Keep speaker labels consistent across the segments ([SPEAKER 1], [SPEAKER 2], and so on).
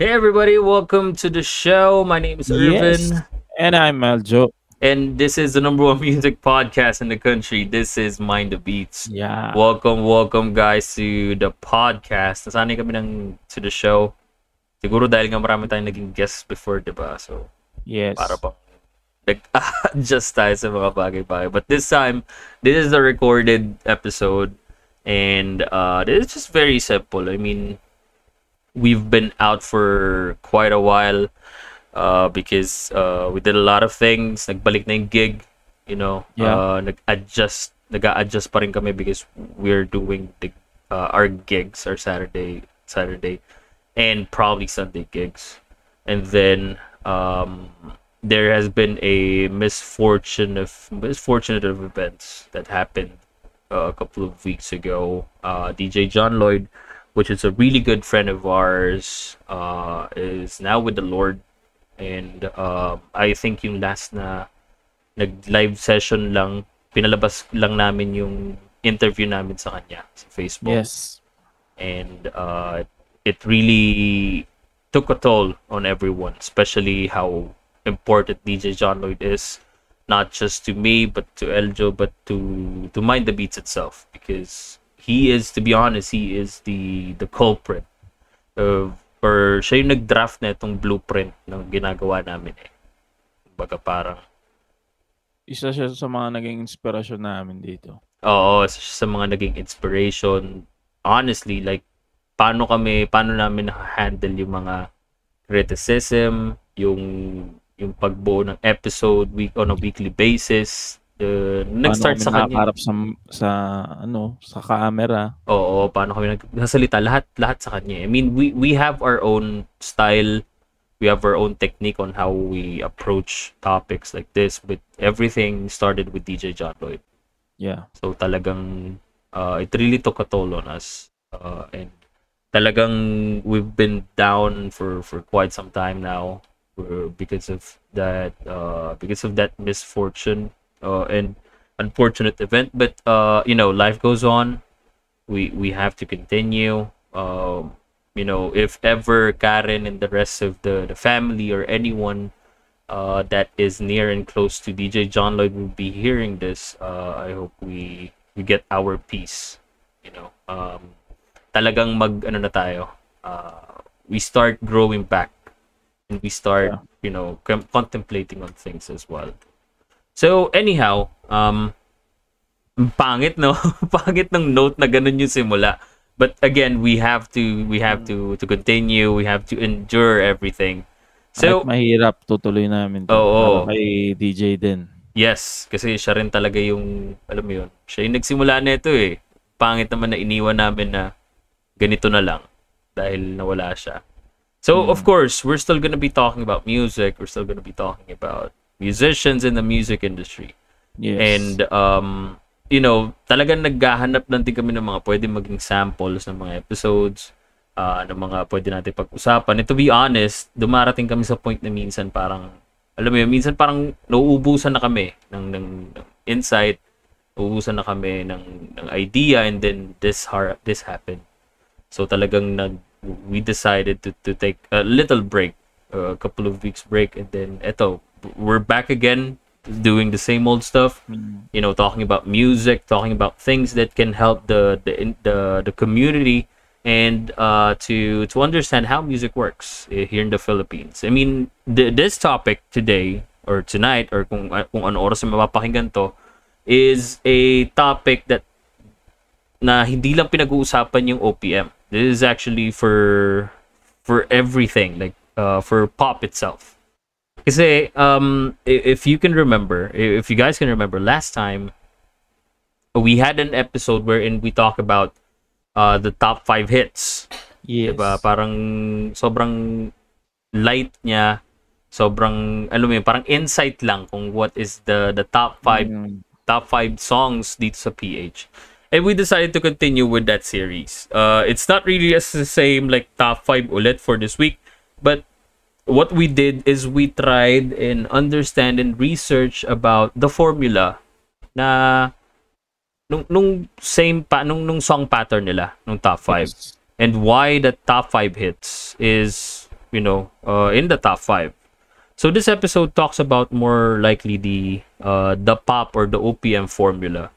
[SPEAKER 1] Hey everybody, welcome to the show. My name is Irvin,
[SPEAKER 2] Yes. And I'm Aljo.
[SPEAKER 1] and this is the number one music podcast in the country. This is Mind the Beats.
[SPEAKER 2] Yeah.
[SPEAKER 1] Welcome, welcome guys to the podcast. Nasanay kami ng to the show. Siguro dahil nga marami tayong naging guests before, di ba? So,
[SPEAKER 2] yes.
[SPEAKER 1] para pa nag-adjust tayo sa mga bagay-bagay. But this time, this is the recorded episode and uh, it's just very simple. I mean, we've been out for quite a while uh, because uh, we did a lot of things. Nagbalik na yung gig, you know.
[SPEAKER 2] Yeah.
[SPEAKER 1] Uh, nag-adjust, nag-adjust pa rin kami because we're doing the, uh, our gigs, our Saturday, Saturday, and probably Sunday gigs. And then um, there has been a misfortune of misfortunate of events that happened uh, a couple of weeks ago. Uh, DJ John Lloyd, which is a really good friend of ours, uh, is now with the Lord. And uh, I think yung last na nag-live session lang, pinalabas lang namin yung interview namin sa kanya sa Facebook
[SPEAKER 2] Yes.
[SPEAKER 1] and uh, it really took a toll on everyone, especially how important DJ John Lloyd is, not just to me, but to Eljo, but to to Mind the Beats itself, because he is, to be honest, he is the the culprit of or siya yung nag-draft na itong blueprint ng ginagawa namin eh. Baga parang
[SPEAKER 2] Isa siya sa mga naging inspirasyon namin dito.
[SPEAKER 1] Oo, isa siya sa mga naging inspiration. Honestly, like, paano kami, paano namin na-handle yung mga criticism, yung yung pagbuo ng episode week on a weekly basis. Uh, nag-start
[SPEAKER 2] Paano
[SPEAKER 1] sa kanya.
[SPEAKER 2] nakakarap sa, sa, ano, sa camera.
[SPEAKER 1] Oo, paano kami nagsasalita lahat lahat sa kanya. I mean, we we have our own style. We have our own technique on how we approach topics like this, but everything started with DJ John Lloyd.
[SPEAKER 2] Yeah.
[SPEAKER 1] So talagang uh, it really took a toll on us. Uh, and talagang we've been down for for quite some time now uh, because of that uh, because of that misfortune uh, and unfortunate event. But uh, you know, life goes on. We we have to continue. Um, you know, if ever Karen and the rest of the, the family or anyone uh, that is near and close to DJ John Lloyd will be hearing this, uh, I hope we we get our peace. You know, um, talagang mag ano na tayo. Uh, we start growing back, and we start
[SPEAKER 2] Yeah.
[SPEAKER 1] you know com- contemplating on things as well. So anyhow, um, pangit no, pangit ng note na ganun yung simula. But again, we have to we have to to continue. We have to endure everything. So
[SPEAKER 2] Kahit mahirap, tutuloy namin.
[SPEAKER 1] Oo.
[SPEAKER 2] Para kay DJ din.
[SPEAKER 1] Yes, kasi siya rin talaga yung, alam mo yun, siya yung nagsimula nito eh. Pangit naman na iniwan namin na ganito na lang dahil nawala siya. So, of course, we're still gonna be talking about music. We're still gonna be talking about musicians in the music industry.
[SPEAKER 2] Yes.
[SPEAKER 1] And, um, you know, talagang naghahanap lang din kami ng mga pwede maging samples ng mga episodes, uh, ng mga pwede natin pag-usapan. And to be honest, dumarating kami sa point na minsan parang, alam mo yun, minsan parang nauubusan na kami ng, ng, ng insight, nauubusan na kami ng, ng idea, and then this, har- this happened. So talagang nag, we decided to, to take a little break, a couple of weeks break, and then eto, we're back again doing the same old stuff.
[SPEAKER 2] Mm.
[SPEAKER 1] you know talking about music talking about things that can help the the the, the community and uh to to understand how music works eh, here in the Philippines. I mean th- this topic today or tonight or kung uh, kung ano oras mapapakinggan to is a topic that na hindi lang pinag-uusapan yung OPM this is actually for for everything like uh, for pop itself Kasi um if you can remember, if you guys can remember last time we had an episode wherein we talk about uh the top 5 hits
[SPEAKER 3] Yes.
[SPEAKER 1] Diba? Parang sobrang light niya. Sobrang, alam mo yun, parang insight lang kung what is the the top five
[SPEAKER 2] Mm.
[SPEAKER 1] top five songs dito sa PH. And we decided to continue with that series. Uh, it's not really as the same like top five ulit for this week, but what we did is we tried and understand and research about the formula na nung, nung same pa nung, nung song pattern nila nung top five
[SPEAKER 2] Yes.
[SPEAKER 1] and why the top five hits is you know uh, in the top five. So this episode talks about more likely the uh, the pop or the OPM formula.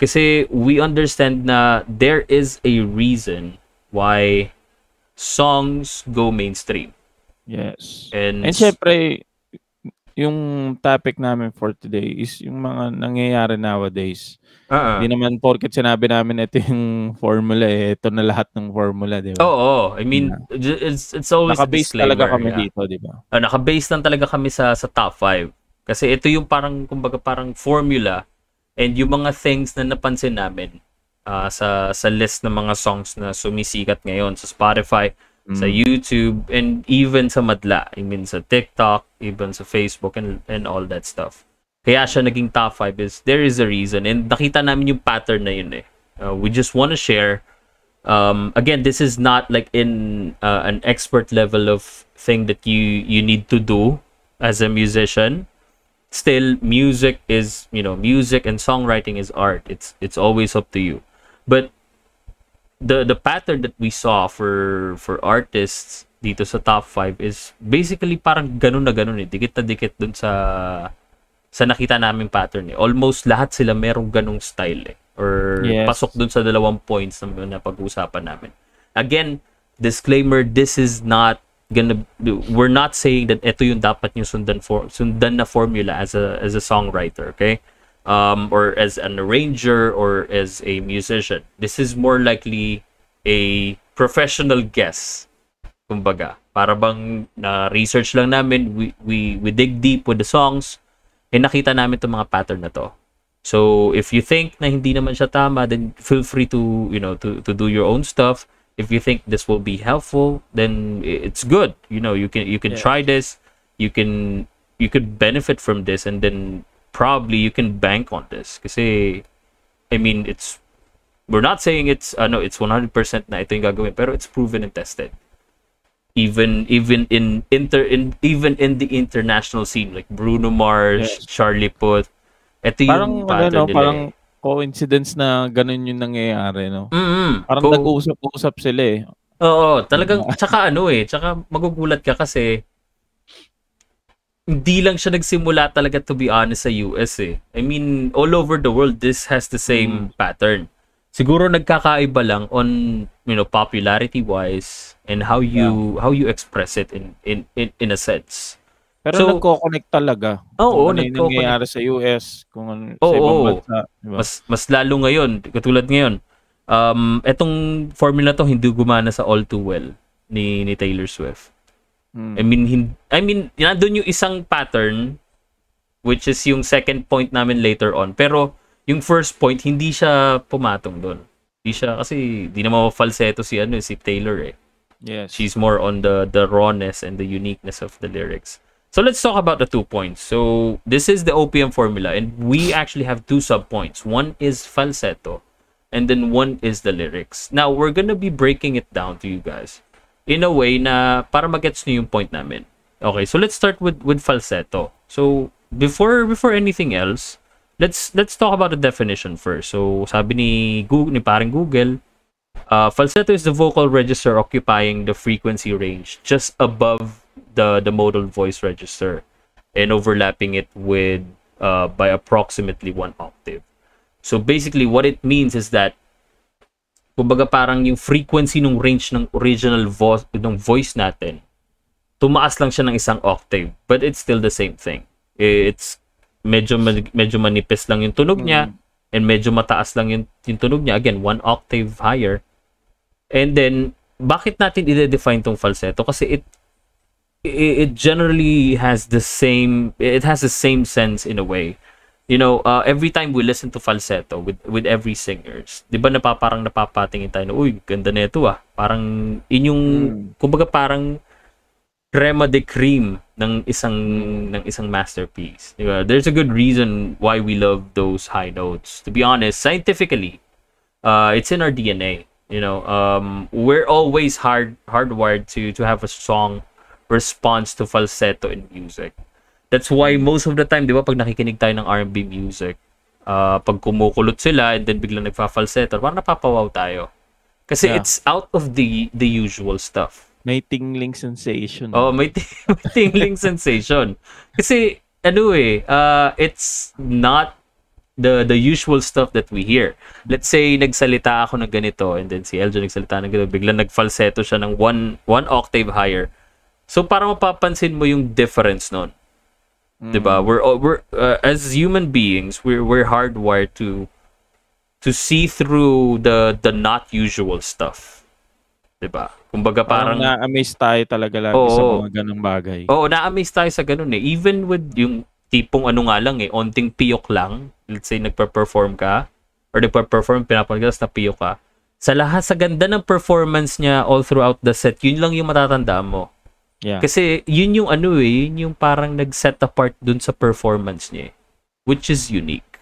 [SPEAKER 1] Kasi we understand na there is a reason why songs go mainstream.
[SPEAKER 2] Yes.
[SPEAKER 1] And,
[SPEAKER 2] And syempre, yung topic namin for today is yung mga nangyayari nowadays.
[SPEAKER 1] uh
[SPEAKER 2] Hindi naman porket sinabi namin ito yung formula eh, ito na lahat ng formula, di ba?
[SPEAKER 1] Oo, oh, I mean, it's it's always a
[SPEAKER 2] Naka-base talaga kami
[SPEAKER 1] yeah.
[SPEAKER 2] dito, di ba?
[SPEAKER 1] uh, naka-base lang talaga kami sa sa top 5. Kasi ito yung parang kumbaga parang formula and yung mga things na napansin namin ah, sa sa list ng mga songs na sumisikat ngayon sa Spotify, sa
[SPEAKER 2] Mm.
[SPEAKER 1] YouTube and even sa Madla, I mean sa TikTok, even sa Facebook and and all that stuff. Kaya siya naging top 5 is there is a reason and nakita namin yung pattern na yun eh. Uh, we just want to share um again this is not like in uh, an expert level of thing that you you need to do as a musician still music is you know music and songwriting is art it's it's always up to you but the the pattern that we saw for for artists dito sa top 5 is basically parang ganun na ganun eh. Dikit na dikit dun sa sa nakita naming pattern eh. Almost lahat sila merong ganung style eh. Or
[SPEAKER 2] Yes.
[SPEAKER 1] pasok dun sa dalawang points na, na pag-usapan namin. Again disclaimer this is not gonna we're not saying that ito yung dapat yung sundan for sundan na formula as a as a songwriter okay um or as an arranger or as a musician. This is more likely a professional guess kumbaga. Para bang na research lang namin we we we dig deep with the songs eh nakita namin itong mga pattern na to. So if you think na hindi naman siya tama then feel free to you know to to do your own stuff. If you think this will be helpful then it's good. You know you can you can
[SPEAKER 2] Yeah.
[SPEAKER 1] try this. You can you could benefit from this and then probably you can bank on this kasi I mean it's we're not saying it's uh, no it's 100% na ito yung gagawin pero it's proven and tested even even in inter in even in the international scene like Bruno Mars,
[SPEAKER 2] Yes.
[SPEAKER 1] Charlie Puth. Ito yung
[SPEAKER 2] Parang ano,
[SPEAKER 1] pattern
[SPEAKER 2] no,
[SPEAKER 1] nila.
[SPEAKER 2] parang
[SPEAKER 1] eh.
[SPEAKER 2] coincidence na ganun yung nangyayari, no?
[SPEAKER 1] Mm-mm.
[SPEAKER 2] Parang
[SPEAKER 1] Kung-
[SPEAKER 2] nag-uusap-usap sila eh.
[SPEAKER 1] Oo, talagang tsaka ano eh, tsaka magugulat ka kasi hindi lang siya nagsimula talaga to be honest sa US eh. I mean, all over the world this has the same pattern. Siguro nagkakaiba lang on, you know, popularity wise and how you how you express it in in in, in a sense.
[SPEAKER 2] Pero
[SPEAKER 1] So-
[SPEAKER 2] nagko-connect talaga.
[SPEAKER 1] Oo,
[SPEAKER 2] kung ano
[SPEAKER 1] nagko-connect.
[SPEAKER 2] nangyayari sa US, kung ano,
[SPEAKER 1] Oo,
[SPEAKER 2] sa ibang
[SPEAKER 1] oo.
[SPEAKER 2] bansa. Diba?
[SPEAKER 1] Mas mas lalo ngayon, katulad ngayon. Um, etong formula to hindi gumana sa All Too Well ni ni Taylor Swift.
[SPEAKER 2] Mm.
[SPEAKER 1] I mean, hin- I mean, nandun yung isang pattern which is yung second point namin later on. Pero yung first point hindi siya pumatong doon. Hindi siya kasi di naman falsetto si ano si Taylor eh.
[SPEAKER 2] Yes.
[SPEAKER 1] She's more on the the rawness and the uniqueness of the lyrics. So let's talk about the two points. So this is the OPM formula and we actually have two sub points. One is falsetto and then one is the lyrics. Now we're gonna be breaking it down to you guys in a way na para magets niyo yung point namin. Okay, so let's start with with falsetto. So before before anything else, let's let's talk about the definition first. So sabi ni Google ni parang Google, uh, falsetto is the vocal register occupying the frequency range just above the the modal voice register and overlapping it with uh, by approximately one octave. So basically, what it means is that kumbaga parang yung frequency ng range ng original vo- ng voice natin tumaas lang siya ng isang octave but it's still the same thing. It's medyo medyo manipis lang yung tunog niya and medyo mataas lang yung, yung tunog niya. Again one octave higher. And then bakit natin i-define tong falsetto? Kasi it it generally has the same it has the same sense in a way you know, uh, every time we listen to falsetto with with every singers, 'di ba napaparang napapatingin tayo na, uy, ganda nito ah. Parang yun yung
[SPEAKER 2] Mm.
[SPEAKER 1] kumbaga parang crema de cream ng isang ng isang masterpiece. 'Di ba? There's a good reason why we love those high notes. To be honest, scientifically, uh, it's in our DNA. You know, um, we're always hard hardwired to to have a strong response to falsetto in music. That's why most of the time, 'di ba, pag nakikinig tayo ng R&B music, uh, pag kumukulot sila and then biglang nagfa-falsetto, parang napapawaw tayo. Kasi
[SPEAKER 2] Yeah.
[SPEAKER 1] it's out of the the usual stuff.
[SPEAKER 2] May tingling sensation.
[SPEAKER 1] Oh, may, t- may tingling sensation. Kasi ano eh, uh, it's not the the usual stuff that we hear. Let's say nagsalita ako ng ganito and then si Eljo nagsalita ng ganito, biglang nagfalsetto siya ng one one octave higher. So parang mapapansin mo yung difference nun. 'Di ba? We're we're uh, as human beings, we're we're hardwired to to see through the the not usual stuff. 'Di ba? Kumbaga
[SPEAKER 2] Parang,
[SPEAKER 1] parang
[SPEAKER 2] na-amaze tayo talaga lagi
[SPEAKER 1] Oo.
[SPEAKER 2] sa mga ganong bagay.
[SPEAKER 1] Oo, na-amaze tayo sa ganun eh. Even with yung tipong ano nga lang eh, onting piyok lang. Let's say nagpa-perform ka or nagpa-perform, pinapanood ka, tapos napiyok ka. Sa lahat, sa ganda ng performance niya all throughout the set, yun lang yung matatandaan mo.
[SPEAKER 2] Yeah.
[SPEAKER 1] Kasi yun yung ano eh, yun yung parang nag-set apart dun sa performance niya eh, which is unique.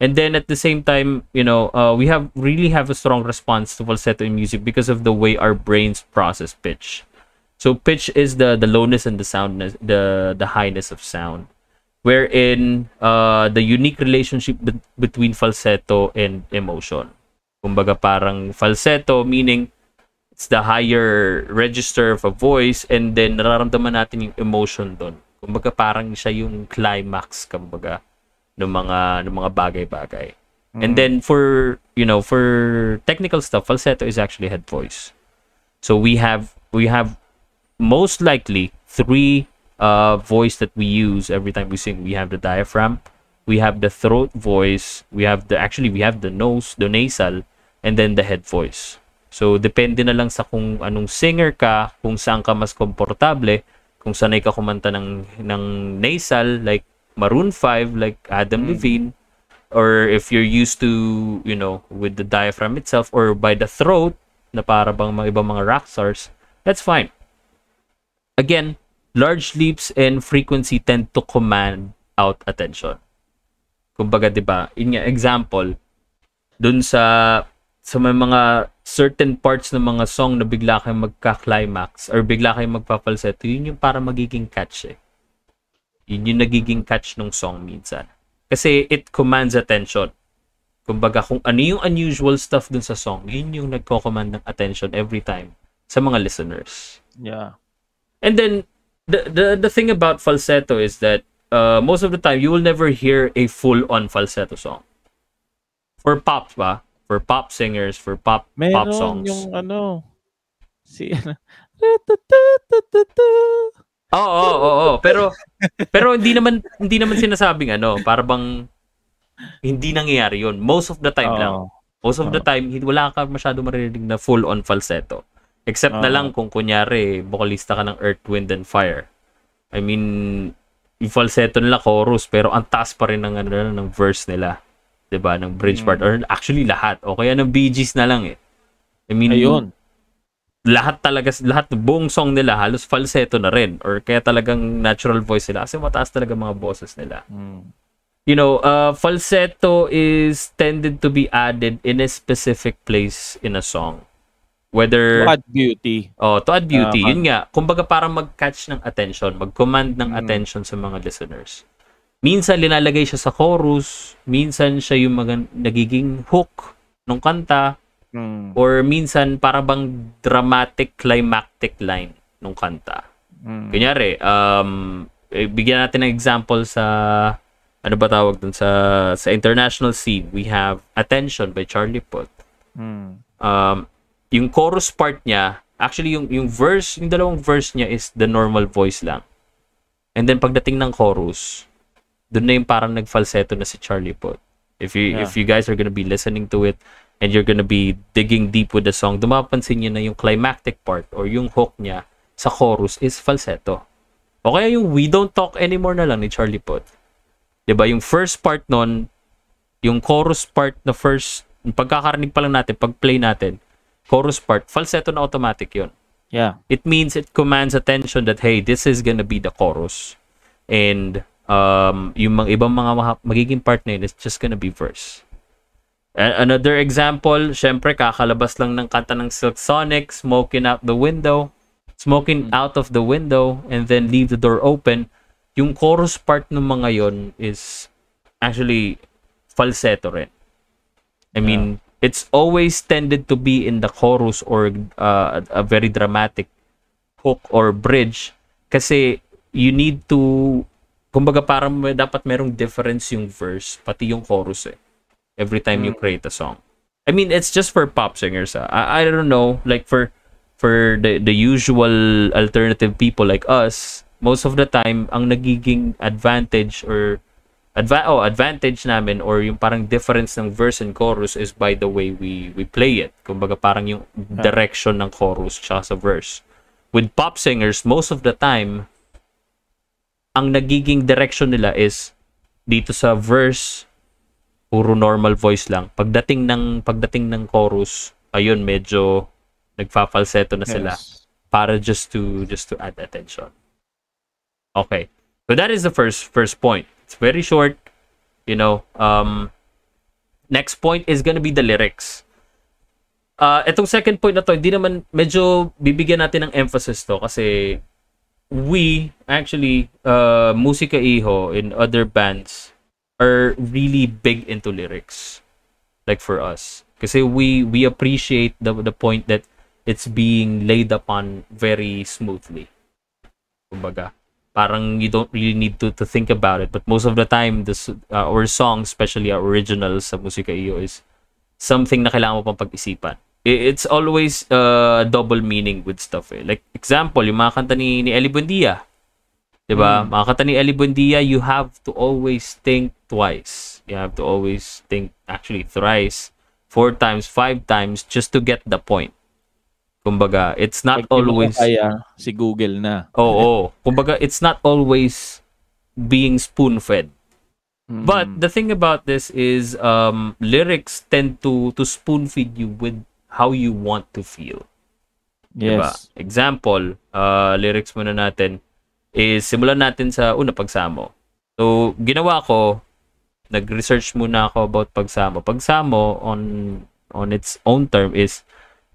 [SPEAKER 1] And then at the same time, you know, uh, we have really have a strong response to falsetto in music because of the way our brains process pitch. So pitch is the the lowness and the soundness, the the highness of sound, wherein uh, the unique relationship bet- between falsetto and emotion. Kumbaga parang falsetto meaning it's the higher register of a voice and then nararamdaman natin yung emotion doon. Kumbaga parang siya yung climax kumbaga ng mga ng mga bagay-bagay. And then for you know for technical stuff falsetto is actually head voice. So we have we have most likely three uh voice that we use every time we sing. We have the diaphragm, we have the throat voice, we have the actually we have the nose, the nasal and then the head voice. So depende na lang sa kung anong singer ka, kung saan ka mas komportable, kung sanay ka kumanta ng ng nasal like Maroon 5 like Adam Levine or if you're used to, you know, with the diaphragm itself or by the throat na para bang mga ibang mga rock stars, that's fine. Again, large leaps in frequency tend to command out attention. Kumbaga, 'di ba? Nga example dun sa sa may mga certain parts ng mga song na bigla kayong magka-climax or bigla kayong magpapalseto, yun yung para magiging catch eh. Yun yung nagiging catch ng song minsan. Kasi it commands attention. Kumbaga, kung ano yung unusual stuff dun sa song, yun yung nagko-command ng attention every time sa mga listeners.
[SPEAKER 2] Yeah.
[SPEAKER 1] And then the the the thing about falsetto is that uh, most of the time you will never hear a full-on falsetto song. For pop ba? For pop singers, for pop pop
[SPEAKER 2] Meron
[SPEAKER 1] songs.
[SPEAKER 2] yung ano, si ano,
[SPEAKER 1] Oo, oo, oo. Pero pero hindi naman hindi naman sinasabing ano, para bang hindi nangyayari 'yun. Most of the time lang.
[SPEAKER 2] Oo.
[SPEAKER 1] Most of the
[SPEAKER 2] Oo.
[SPEAKER 1] time, hindi- wala ka masyado maririnig na full-on falsetto. Except na
[SPEAKER 2] Oo.
[SPEAKER 1] lang kung kunyari, vocalista ka ng Earth, Wind, and Fire. I mean, yung falsetto nila chorus, pero ang taas pa rin ng, ano, ng verse nila. 'Di ba Ng bridge
[SPEAKER 2] Mm.
[SPEAKER 1] part. Or actually, lahat. O kaya ng Bee Gees na lang eh. I mean,
[SPEAKER 2] Ayun.
[SPEAKER 1] lahat talaga, lahat, buong song nila, halos falsetto na rin. Or kaya talagang natural voice nila. Kasi mataas talaga mga boses nila
[SPEAKER 2] Mm.
[SPEAKER 1] you know, uh, falsetto is tended to be added in a specific place in a song. Whether
[SPEAKER 2] What beauty.
[SPEAKER 1] oh, to add beauty,
[SPEAKER 2] Ah,
[SPEAKER 1] yun nga, kumbaga para mag-catch ng attention, mag-command ng
[SPEAKER 2] Mm.
[SPEAKER 1] attention sa mga listeners. Minsan linalagay siya sa chorus, minsan siya yung mga nagiging hook ng kanta,
[SPEAKER 2] Mm.
[SPEAKER 1] or minsan para bang dramatic climactic line ng kanta.
[SPEAKER 2] Mm.
[SPEAKER 1] Kunyari, um, eh, bigyan natin ng example sa, ano ba tawag dun, sa, sa international scene, we have Attention by Charlie Puth.
[SPEAKER 2] Mm.
[SPEAKER 1] Um, yung chorus part niya, actually yung, yung verse, yung dalawang verse niya is the normal voice lang. And then pagdating ng chorus, doon na yung parang nag-falsetto na si Charlie Puth. If you
[SPEAKER 2] Yeah.
[SPEAKER 1] if you guys are gonna be listening to it and you're gonna be digging deep with the song, dumapansin niyo na yung climactic part or yung hook niya sa chorus is falsetto. O kaya yung We Don't Talk Anymore na lang ni Charlie Puth. 'Di ba? Yung first part nun, yung chorus part na first, pagkakarinig pa lang natin, pag-play natin, chorus part, falsetto na automatic 'yon.
[SPEAKER 2] Yeah.
[SPEAKER 1] It means it commands attention that hey, this is gonna be the chorus. And um, yung mga ibang mga magiging part na yun is just gonna be verse. A- another example, syempre kakalabas lang ng kanta ng Silk Sonic, smoking out the window, smoking out of the window, and then leave the door open. Yung chorus part ng mga yon is actually falsetto rin. I mean, it's always tended to be in the chorus or uh, a very dramatic hook or bridge kasi you need to kumbaga parang may, dapat merong difference yung verse pati yung chorus eh every time you create a song I mean it's just for pop singers ah. I, I don't know like for for the the usual alternative people like us most of the time ang nagiging advantage or adva- oh, advantage namin or yung parang difference ng verse and chorus is by the way we we play it. Kumbaga parang yung direction ng chorus tsaka sa verse. With pop singers, most of the time, ang nagiging direction nila is dito sa verse, puro normal voice lang. Pagdating ng pagdating ng chorus, ayun medyo nagfa-falsetto na sila
[SPEAKER 2] Yes.
[SPEAKER 1] para just to just to add attention. Okay. So that is the first first point. It's very short, you know. Um next point is gonna be the lyrics. Uh, itong second point na to, hindi naman medyo bibigyan natin ng emphasis to kasi we actually uh Musika Iho in other bands are really big into lyrics like for us. Kasi we we appreciate the the point that it's being laid upon very smoothly. Kumbaga parang you don't really need to to think about it but most of the time this uh, our song especially our originals sa Musika Iyo is something na kailangan mo pang pag-isipan it's always uh, double meaning with stuff eh. like example yung mga kanta ni, ni Eli Buendia 'di ba mga kanta ni Eli Buendia you have to always think twice you have to always think actually thrice four times five times just to get the point kumbaga it's not
[SPEAKER 2] Pag
[SPEAKER 1] always
[SPEAKER 2] Kaya, si Google na.
[SPEAKER 1] Oo. Kumbaga, it's not always being spoon-fed.
[SPEAKER 2] Mm.
[SPEAKER 1] But the thing about this is um, lyrics tend to to spoon-feed you with how you want to feel. Diba?
[SPEAKER 2] yes.
[SPEAKER 1] Example, uh, lyrics muna natin is simulan natin sa una pagsamo. So, ginawa ko, nag-research muna ako about pagsamo. Pagsamo on on its own term is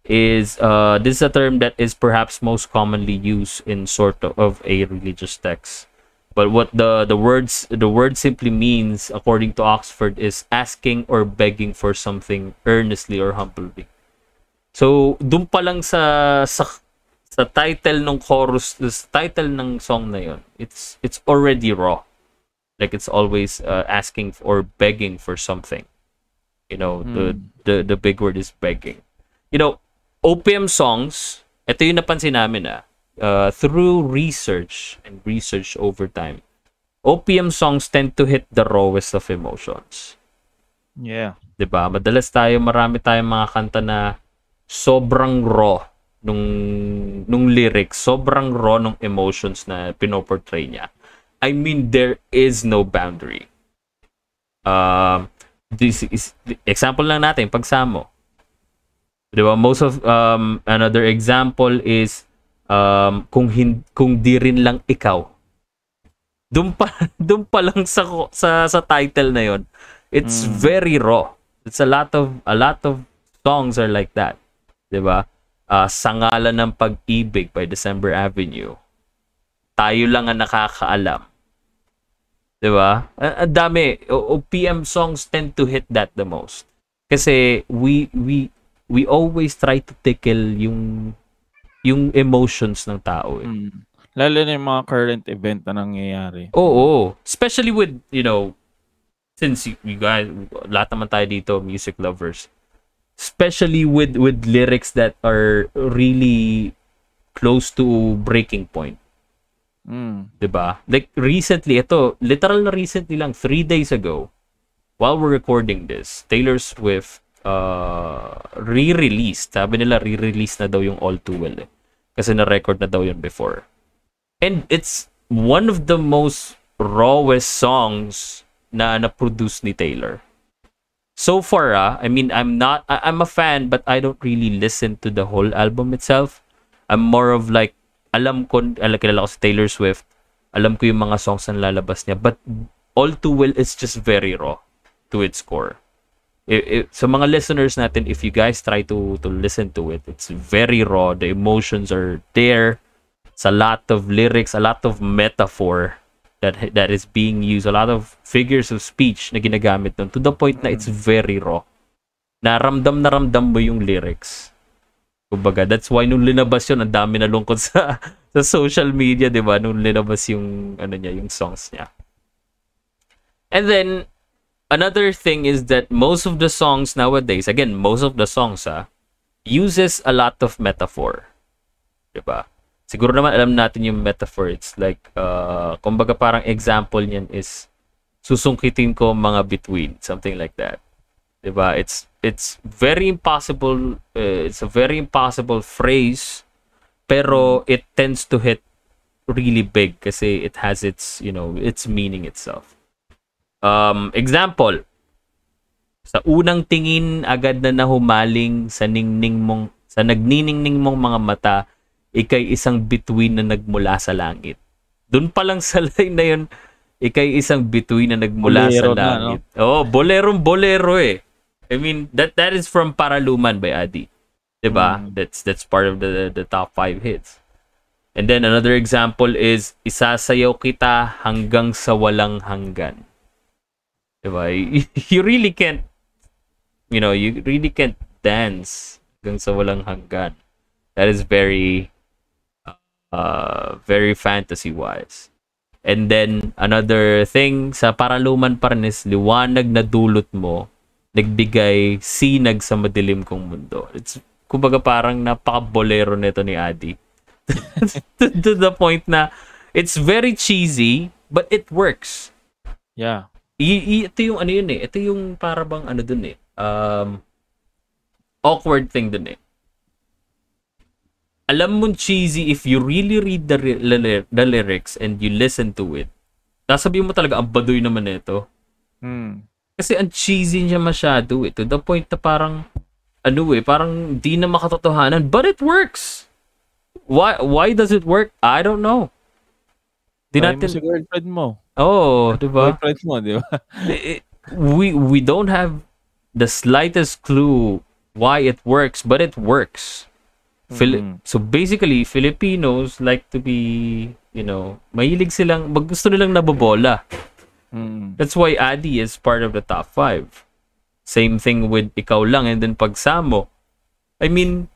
[SPEAKER 1] is uh this is a term that is perhaps most commonly used in sort of, of a religious text. But what the the words the word simply means according to Oxford is asking or begging for something earnestly or humbly. So, dun pa lang sa sa sa title ng chorus, sa title ng song na yon, it's it's already raw. Like it's always uh, asking or begging for something. You know, the the the big word is begging. You know, OPM songs, ito yung napansin namin ah, uh, through research and research over time. OPM songs tend to hit the rawest of emotions.
[SPEAKER 2] Yeah.
[SPEAKER 1] 'di ba? Madalas tayo marami tayong mga kanta na sobrang raw nung nung lyrics, sobrang raw nung emotions na pinoportray niya. I mean there is no boundary. Um this is example lang natin pagsamo. 'Di ba? Most of um another example is um kung hin, kung di rin lang ikaw. Doon pa doon pa lang sa sa sa title na 'yon. It's very raw. It's a lot of a lot of songs are like that. 'Di ba? Ah, sa ngalan ng pag-ibig by December Avenue. Tayo lang ang nakakaalam. 'Di ba? A- Ang dami. O- OPM songs tend to hit that the most. Kasi we we we always try to tickle yung yung emotions ng tao eh.
[SPEAKER 2] Mm. Lalo na yung mga current event na nangyayari.
[SPEAKER 1] Oo. Especially with, you know, since you, you guys, lahat naman tayo dito, music lovers. Especially with with lyrics that are really close to breaking point.
[SPEAKER 2] Mm.
[SPEAKER 1] 'di ba? Like recently, ito, literal na recently lang, three days ago, while we're recording this, Taylor Swift uh, re-released. Sabi nila, re-release na daw yung All Too Well eh. Kasi na-record na daw yun before. And it's one of the most rawest songs na na-produce ni Taylor. So far, ah, I mean, I'm not, I, I'm a fan, but I don't really listen to the whole album itself. I'm more of like, alam ko, alam, kilala ko si Taylor Swift, alam ko yung mga songs na lalabas niya, but all too well, it's just very raw to its core. If, if, so mga listeners natin, if you guys try to to listen to it, it's very raw. The emotions are there. It's a lot of lyrics, a lot of metaphor that that is being used, a lot of figures of speech na ginagamit nun to the point na it's very raw. Naramdam na ramdam mo yung lyrics. Kumbaga, that's why nung linabas yun, ang dami na lungkot sa sa social media, 'di ba? Nung linabas yung ano niya, yung songs niya. And then another thing is that most of the songs nowadays, again, most of the songs ah, uses a lot of metaphor. 'Di ba? Siguro naman alam natin yung metaphor. It's like uh kumbaga parang example niyan is susungkitin ko mga between, something like that. 'Di ba? It's it's very impossible uh, it's a very impossible phrase pero it tends to hit really big kasi it has its, you know, its meaning itself. Um, example, sa unang tingin agad na nahumaling sa ningning mong sa nagniningning mong mga mata, ikay isang bituin na nagmula sa langit. Doon pa lang sa line na yun, ikay isang bituin na nagmula
[SPEAKER 2] Bolero
[SPEAKER 1] sa
[SPEAKER 2] na,
[SPEAKER 1] langit. Oh, bolerong bolero eh. I mean, that that is from Paraluman by Adi. 'Di ba?
[SPEAKER 2] Mm.
[SPEAKER 1] That's that's part of the the top five hits. And then another example is isasayaw kita hanggang sa walang hanggan. 'Di ba? You really can't you know, you really can't dance hanggang sa walang hanggan. That is very uh very fantasy wise. And then another thing sa paraluman pa rin is liwanag na dulot mo nagbigay sinag sa madilim kong mundo. It's kumbaga parang napaka-bolero nito ni Adi. to, to the point na it's very cheesy but it works.
[SPEAKER 2] Yeah.
[SPEAKER 1] I, i, ito yung ano yun eh. Ito yung para bang ano dun eh. Um, awkward thing dun eh. Alam mo cheesy if you really read the, the, lyrics and you listen to it. Nasabihin mo talaga, ang baduy naman nito.
[SPEAKER 2] Hmm.
[SPEAKER 1] Kasi ang cheesy niya masyado eh. To the point na parang, ano eh, parang di na makatotohanan. But it works! Why why does it work? I don't know. Di
[SPEAKER 2] mo
[SPEAKER 1] natin...
[SPEAKER 2] si girlfriend mo.
[SPEAKER 1] Oh, di ba?
[SPEAKER 2] Boyfriend mo, di ba?
[SPEAKER 1] Eh, eh, we we don't have the slightest clue why it works, but it works. Fili-
[SPEAKER 2] Mhm.
[SPEAKER 1] So basically, Filipinos like to be, you know, mahilig silang, mag- gusto nilang nabobola.
[SPEAKER 2] Hmm.
[SPEAKER 1] That's why Adi is part of the top five. Same thing with Ikaw Lang and then Pagsamo. I mean,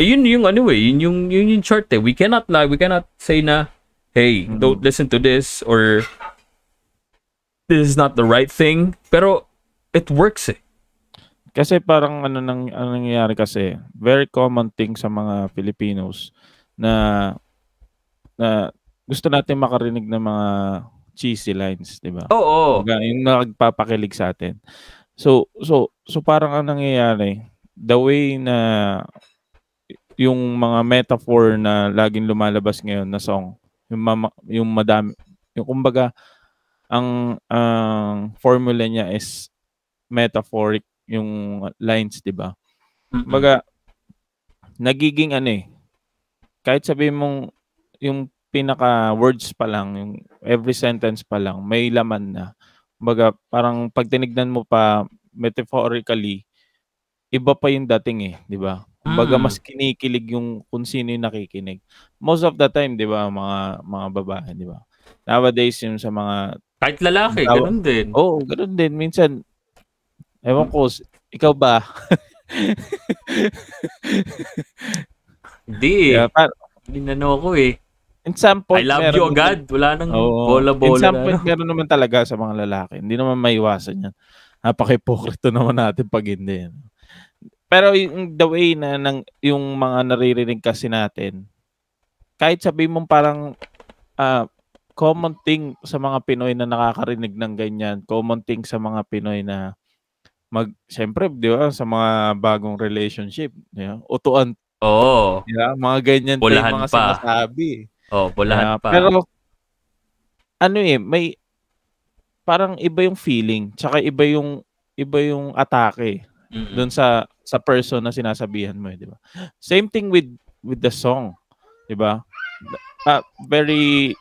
[SPEAKER 1] yun yung ano eh, yun yung, yun yung chart eh. We cannot lie, we cannot say na, hey,
[SPEAKER 2] Mhm.
[SPEAKER 1] don't listen to this or this is not the right thing. Pero it works eh.
[SPEAKER 2] Kasi parang ano nang ano nangyayari kasi, very common thing sa mga Filipinos na na gusto natin makarinig ng mga cheesy lines, 'di ba?
[SPEAKER 1] Oo.
[SPEAKER 2] Kumbaga, Yung nagpapakilig sa atin. So so so parang ang nangyayari, the way na yung mga metaphor na laging lumalabas ngayon na song, yung mama, yung madami, yung kumbaga ang ang formula niya is metaphoric yung lines, 'di ba? Kumbaga nagiging ano eh kahit sabihin mong yung pinaka words pa lang, yung every sentence pa lang may laman na. Kumbaga parang pag tinignan mo pa metaphorically iba pa yung dating eh, 'di ba? Kumbaga
[SPEAKER 1] Mm.
[SPEAKER 2] mas kinikilig yung kung sino yung nakikinig. Most of the time, 'di ba, mga mga babae, 'di ba? Nowadays yung sa mga
[SPEAKER 1] Kahit lalaki,
[SPEAKER 2] Tawa-
[SPEAKER 1] ganun din.
[SPEAKER 2] Oh, ganoon din minsan. Ewan ko, ikaw ba?
[SPEAKER 1] Hindi eh.
[SPEAKER 2] Yeah, par-
[SPEAKER 1] Ninano ko eh.
[SPEAKER 2] in some
[SPEAKER 1] I
[SPEAKER 2] point,
[SPEAKER 1] love
[SPEAKER 2] meron
[SPEAKER 1] you agad. Wala nang
[SPEAKER 2] Oo.
[SPEAKER 1] bola-bola
[SPEAKER 2] In some
[SPEAKER 1] na.
[SPEAKER 2] point,
[SPEAKER 1] ano.
[SPEAKER 2] meron naman talaga sa mga lalaki. Hindi naman maiwasan yan. Napaka-hypocrite naman natin pag hindi. ano. Pero yung the way na ng, yung mga naririnig kasi natin, kahit sabi mong parang ah, common thing sa mga Pinoy na nakakarinig ng ganyan, common thing sa mga Pinoy na mag, siyempre, di ba, sa mga bagong relationship, di ba, utuan,
[SPEAKER 1] Oo.
[SPEAKER 2] di ba, mga ganyan
[SPEAKER 1] Bulahan
[SPEAKER 2] mga
[SPEAKER 1] pa.
[SPEAKER 2] sinasabi.
[SPEAKER 1] Oh, bulahan
[SPEAKER 2] Yeah,
[SPEAKER 1] pa.
[SPEAKER 2] Pero ano eh, may parang iba yung feeling, tsaka iba yung iba yung atake
[SPEAKER 1] Mm-mm.
[SPEAKER 2] doon sa sa person na sinasabihan mo, eh, di ba? Same thing with with the song, di ba? Ah, very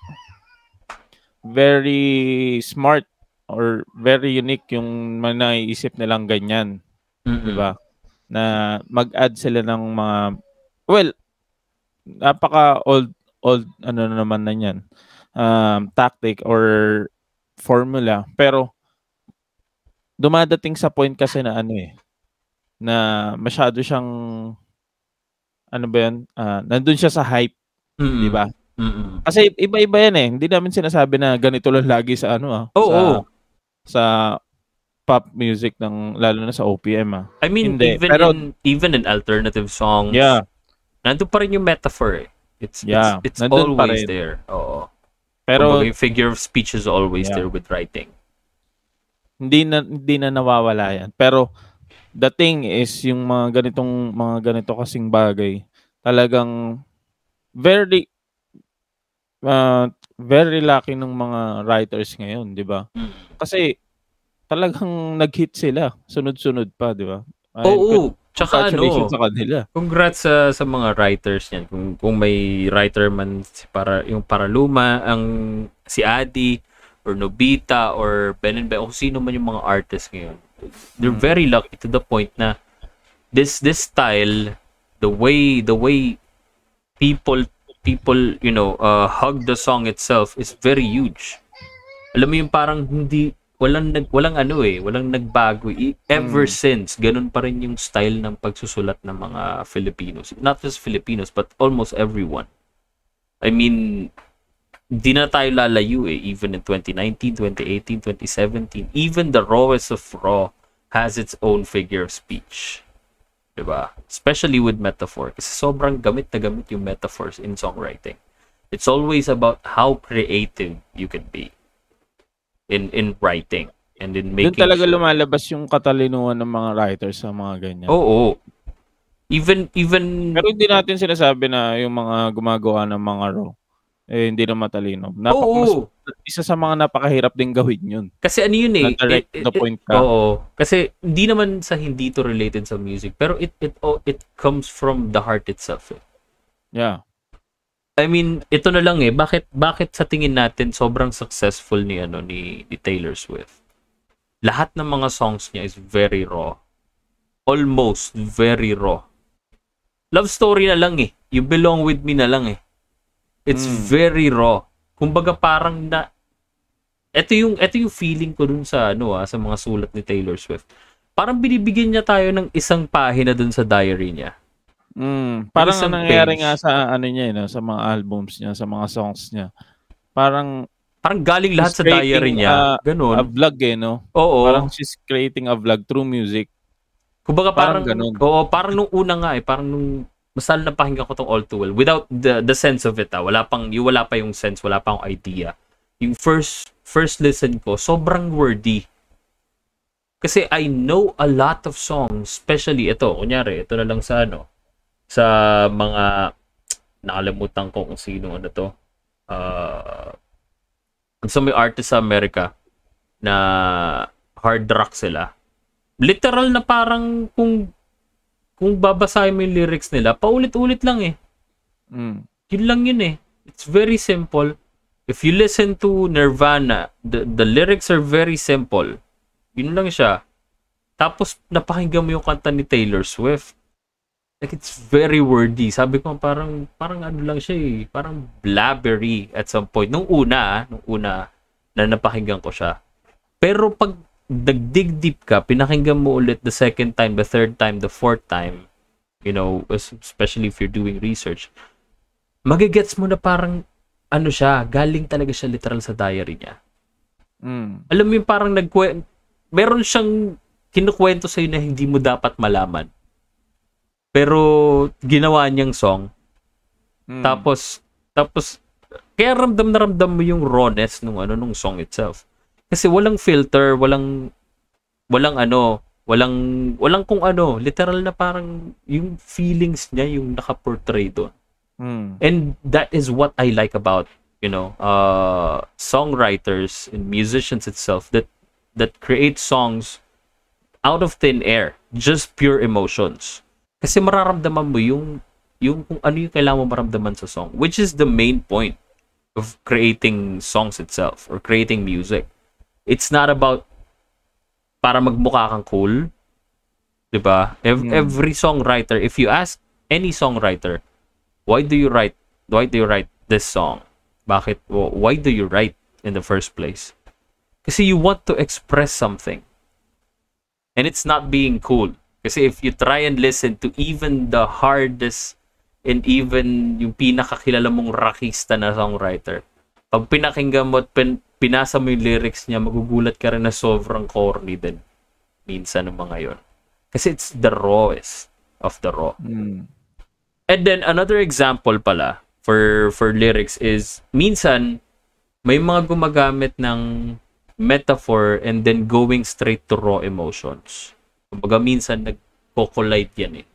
[SPEAKER 2] very smart or very unique yung naiisip nilang ganyan,
[SPEAKER 1] Mm-mm.
[SPEAKER 2] di ba? Na mag-add sila ng mga well, napaka old old ano na naman na yan um, tactic or formula pero dumadating sa point kasi na ano eh na masyado siyang ano ba yan Ah, nandun siya sa hype
[SPEAKER 1] Mm-mm.
[SPEAKER 2] di ba
[SPEAKER 1] Mm-mm.
[SPEAKER 2] kasi iba-iba yan eh hindi namin sinasabi na ganito lang lagi sa ano ah
[SPEAKER 1] Oo,
[SPEAKER 2] sa,
[SPEAKER 1] oo.
[SPEAKER 2] Sa pop music ng lalo na sa OPM ah
[SPEAKER 1] I mean,
[SPEAKER 2] Hindi,
[SPEAKER 1] even
[SPEAKER 2] pero-
[SPEAKER 1] in even in alternative songs,
[SPEAKER 2] yeah
[SPEAKER 1] nandun pa rin yung metaphor eh. It's,
[SPEAKER 2] Yeah,
[SPEAKER 1] it's, it's always there. Oo.
[SPEAKER 2] pero
[SPEAKER 1] Kumbaga, yung figure of speech is always
[SPEAKER 2] Yeah.
[SPEAKER 1] there with writing.
[SPEAKER 2] hindi na hindi na nawawala yan. Pero the thing is yung mga ganitong mga ganito kasing bagay talagang very uh, very lucky ng mga writers ngayon, 'di ba?
[SPEAKER 1] Mm.
[SPEAKER 2] Kasi talagang nag-hit sila, sunod-sunod pa, 'di ba?
[SPEAKER 1] Oo, tsaka ano,
[SPEAKER 2] sa kanila.
[SPEAKER 1] congrats sa sa mga writers niyan. Kung kung may writer man si para yung Paraluma, ang si Adi or Nobita or Ben and Ben, o kung sino man yung mga artists ngayon. They're
[SPEAKER 2] Mm.
[SPEAKER 1] very lucky to the point na this this style, the way the way people people, you know, uh, hug the song itself is very huge. Alam mo yung parang hindi walang nag walang ano eh, walang nagbago eh. ever
[SPEAKER 2] Mm.
[SPEAKER 1] since. Ganun pa rin yung style ng pagsusulat ng mga Filipinos. Not just Filipinos, but almost everyone. I mean, di na tayo lalayo eh. Even in 2019, 2018, 2017, even the rawest of raw has its own figure of speech. Diba? Especially with metaphor. Kasi sobrang gamit na gamit yung metaphors in songwriting. It's always about how creative you can be in in writing and in
[SPEAKER 2] Doon
[SPEAKER 1] making
[SPEAKER 2] talaga
[SPEAKER 1] sure-
[SPEAKER 2] lumalabas yung katalinuhan ng mga writers sa mga ganyan.
[SPEAKER 1] Oo. Even even
[SPEAKER 2] Pero hindi natin sinasabi na yung mga gumagawa ng mga raw eh hindi na matalino. Napaka, mas,
[SPEAKER 1] Oo.
[SPEAKER 2] isa sa mga napakahirap din gawin yun.
[SPEAKER 1] Kasi ano yun eh.
[SPEAKER 2] Na direct
[SPEAKER 1] it-
[SPEAKER 2] the
[SPEAKER 1] it-
[SPEAKER 2] point ka.
[SPEAKER 1] Oo. Kasi hindi naman sa hindi to related sa music, pero it it oh, it comes from the heart itself. Eh.
[SPEAKER 2] Yeah.
[SPEAKER 1] I mean, ito na lang eh. Bakit bakit sa tingin natin sobrang successful ni ano ni, ni Taylor Swift? Lahat ng mga songs niya is very raw. Almost very raw. Love story na lang eh. You belong with me na lang eh. It's
[SPEAKER 2] Mm.
[SPEAKER 1] very raw. Kumbaga parang na ito yung ito yung feeling ko dun sa ano ah, sa mga sulat ni Taylor Swift. Parang binibigyan niya tayo ng isang pahina dun sa diary niya.
[SPEAKER 2] Mm, parang ang nangyayari
[SPEAKER 1] page.
[SPEAKER 2] nga sa ano niya, eh, no, sa mga albums niya, sa mga songs niya. Parang
[SPEAKER 1] Parang galing lahat sa diary niya.
[SPEAKER 2] uh,
[SPEAKER 1] Ganun.
[SPEAKER 2] a vlog eh, no?
[SPEAKER 1] Oo.
[SPEAKER 2] Parang she's creating a vlog through music.
[SPEAKER 1] Kumbaga parang,
[SPEAKER 2] parang ganun.
[SPEAKER 1] Oo, parang nung una nga eh, parang nung masal na pakinggan ko tong All Too Well without the the sense of it ah. Wala pang yung wala pa yung sense, wala pa akong idea. Yung first first listen ko, sobrang wordy. Kasi I know a lot of songs, especially ito, kunyari, ito na lang sa ano, sa mga nakalimutan ko kung sino ano to. Uh, sa may artist sa Amerika na hard rock sila literal na parang kung kung babasahin mo yung lyrics nila, paulit-ulit lang eh.
[SPEAKER 2] Mm.
[SPEAKER 1] Yun lang yun eh. It's very simple. If you listen to Nirvana, the, the lyrics are very simple. Yun lang siya. Tapos napakinggan mo yung kanta ni Taylor Swift. Like it's very wordy. Sabi ko parang parang ano lang siya eh, parang blabbery at some point. Nung una, nung una na napakinggan ko siya. Pero pag nagdig deep ka, pinakinggan mo ulit the second time, the third time, the fourth time, you know, es- especially if you're doing research, magigets mo na parang ano siya, galing talaga siya literal sa diary niya.
[SPEAKER 2] Mm.
[SPEAKER 1] Alam mo yung parang nagkwe meron siyang kinukwento sa'yo na hindi mo dapat malaman. Pero ginawa niyang song,
[SPEAKER 2] Mm.
[SPEAKER 1] tapos tapos kaya ramdam na ramdam mo yung rawness nung ano nung song itself. Kasi walang filter, walang walang ano, walang walang kung ano, literal na parang yung feelings niya yung naka-portray doon.
[SPEAKER 2] Mm.
[SPEAKER 1] And that is what I like about you know, uh, songwriters and musicians itself that that create songs out of thin air, just pure emotions. Kasi mararamdaman mo yung yung kung ano yung kailangan mo maramdaman sa song, which is the main point of creating songs itself or creating music. It's not about para magmukha kang cool. 'Di ba? Ev-
[SPEAKER 2] Mm.
[SPEAKER 1] Every songwriter, if you ask any songwriter, why do you write why do you write this song? Bakit wh- why do you write in the first place? Kasi you want to express something. And it's not being cool. Kasi if you try and listen to even the hardest and even yung pinakakilala mong rockista na songwriter, pag pinakinggan mo at pin- pinasa mo yung lyrics niya, magugulat ka rin na sobrang corny din. Minsan ng mga yon. Kasi it's the rawest of the raw.
[SPEAKER 2] Mm.
[SPEAKER 1] And then another example pala for for lyrics is minsan may mga gumagamit ng metaphor and then going straight to raw emotions. Kumbaga minsan nagko-collide yan eh.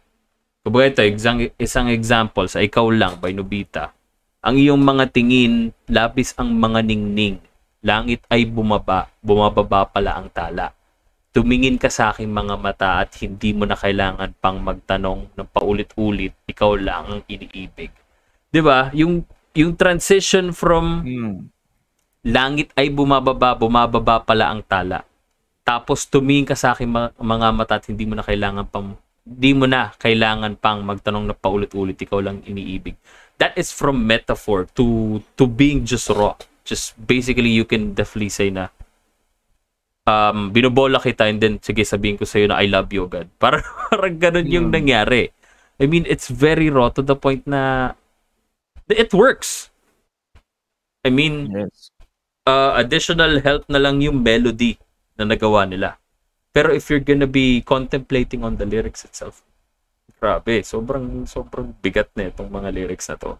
[SPEAKER 1] Kumbaga ito, isang, isang example sa Ikaw Lang by Nobita. Ang iyong mga tingin, labis ang mga ningning. Langit ay bumaba, bumababa pala ang tala. Tumingin ka sa aking mga mata at hindi mo na kailangan pang magtanong ng paulit-ulit, ikaw lang ang iniibig. 'Di ba? Yung yung transition from
[SPEAKER 2] Mm.
[SPEAKER 1] langit ay bumababa, bumababa pala ang tala. Tapos tumingin ka sa aking mga, mga mata at hindi mo na kailangan pang hindi mo na kailangan pang magtanong na paulit-ulit, ikaw lang iniibig. That is from metaphor to to being just raw. Just basically you can definitely say na um, binobola kita and then sige sabihin ko sa'yo na I love you agad. Parang, parang ganun yung
[SPEAKER 2] Hmm.
[SPEAKER 1] nangyari. I mean, it's very raw to the point na it works. I mean,
[SPEAKER 2] Yes.
[SPEAKER 1] uh, additional help na lang yung melody na nagawa nila. Pero if you're gonna be contemplating on the lyrics itself, grabe, sobrang sobrang bigat na itong mga lyrics na to.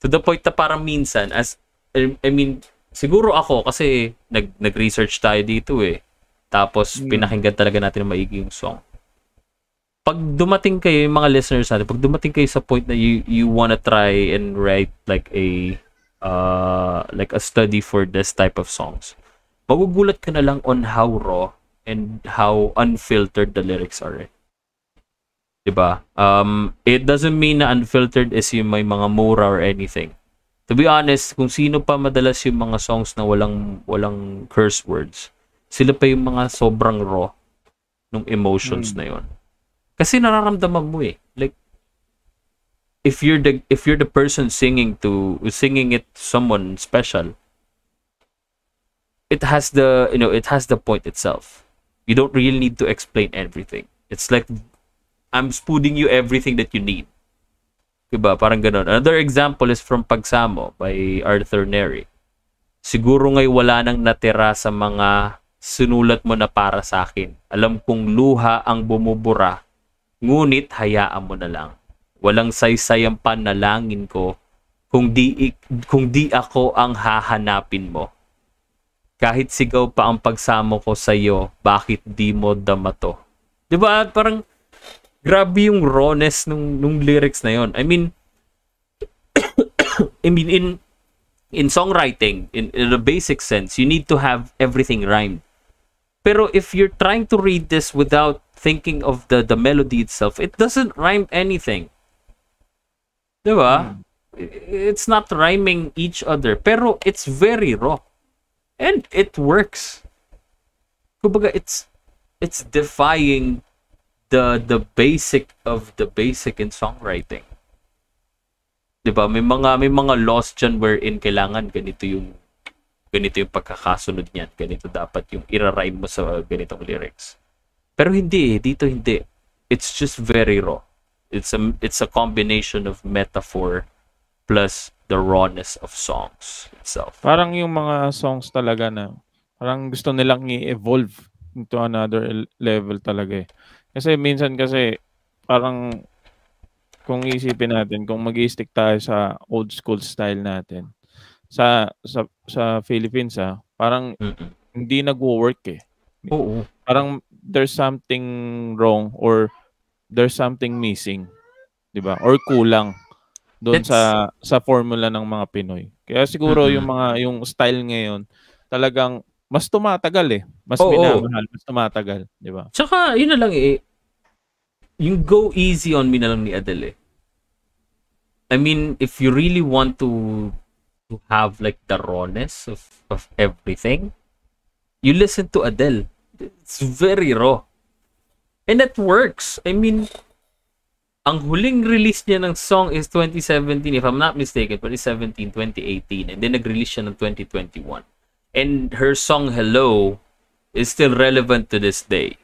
[SPEAKER 1] To the point na parang minsan, as, I mean, siguro ako kasi nag, nag-research tayo dito eh. Tapos
[SPEAKER 2] Mm.
[SPEAKER 1] pinakinggan talaga natin ng maigi yung song. Pag dumating kayo, yung mga listeners natin, pag dumating kayo sa point na you, you wanna try and write like a uh, like a study for this type of songs, magugulat ka na lang on how raw and how unfiltered the lyrics are. Eh. 'Di ba? Um, it doesn't mean na unfiltered is yung may mga mura or anything. To be honest, kung sino pa madalas yung mga songs na walang walang curse words, sila pa yung mga sobrang raw nung emotions
[SPEAKER 2] Hmm.
[SPEAKER 1] na yon. Kasi nararamdaman mo eh. Like if you're the if you're the person singing to singing it to someone special, it has the you know it has the point itself. You don't really need to explain everything. It's like I'm spooning you everything that you need. Diba? Parang ganun. Another example is from Pagsamo by Arthur Neri. Siguro ngay wala nang natira sa mga sinulat mo na para sa akin. Alam kong luha ang bumubura, ngunit hayaan mo na lang. Walang saysay ang panalangin ko kung di, kung di ako ang hahanapin mo. Kahit sigaw pa ang pagsamo ko sa iyo, bakit di mo dama to? 'Di ba? Parang grabe yung rawness nung nung lyrics na yon. I mean I mean in in songwriting in, in a basic sense, you need to have everything rhymed. Pero if you're trying to read this without thinking of the the melody itself, it doesn't rhyme anything. 'Di ba? I- hmm. It's not rhyming each other, pero it's very raw. And it works. Kumbaga it's it's defying the the basic of the basic in songwriting. 'Di ba? May mga may mga laws diyan wherein kailangan ganito yung ganito yung pagkakasunod niyan, ganito dapat yung ira-rhyme mo sa ganitong lyrics. Pero hindi eh, dito hindi. It's just very raw. It's a it's a combination of metaphor plus the rawness of songs itself.
[SPEAKER 2] Parang yung mga songs talaga na parang gusto nilang i-evolve into another level talaga eh. Kasi minsan kasi parang kung isipin natin, kung mag stick tayo sa old school style natin, sa sa sa Philippines ah, parang
[SPEAKER 1] Mm-mm.
[SPEAKER 2] hindi nagwo-work eh.
[SPEAKER 1] Oo.
[SPEAKER 2] Parang there's something wrong or there's something missing, 'di ba? Or kulang. doon sa sa formula ng mga Pinoy. Kaya siguro
[SPEAKER 1] Mhm.
[SPEAKER 2] yung mga yung style ngayon talagang mas tumatagal eh. Mas
[SPEAKER 1] Oo.
[SPEAKER 2] minamahal, mas tumatagal, di ba?
[SPEAKER 1] Tsaka, yun na lang eh. Yung go easy on me na lang ni Adele eh. I mean, if you really want to to have like the rawness of, of everything, you listen to Adele. It's very raw. And that works. I mean, ang huling release niya ng song is 2017, if I'm not mistaken, 2017, 2018. And then nag-release siya ng 2021. And her song Hello is still relevant to this day.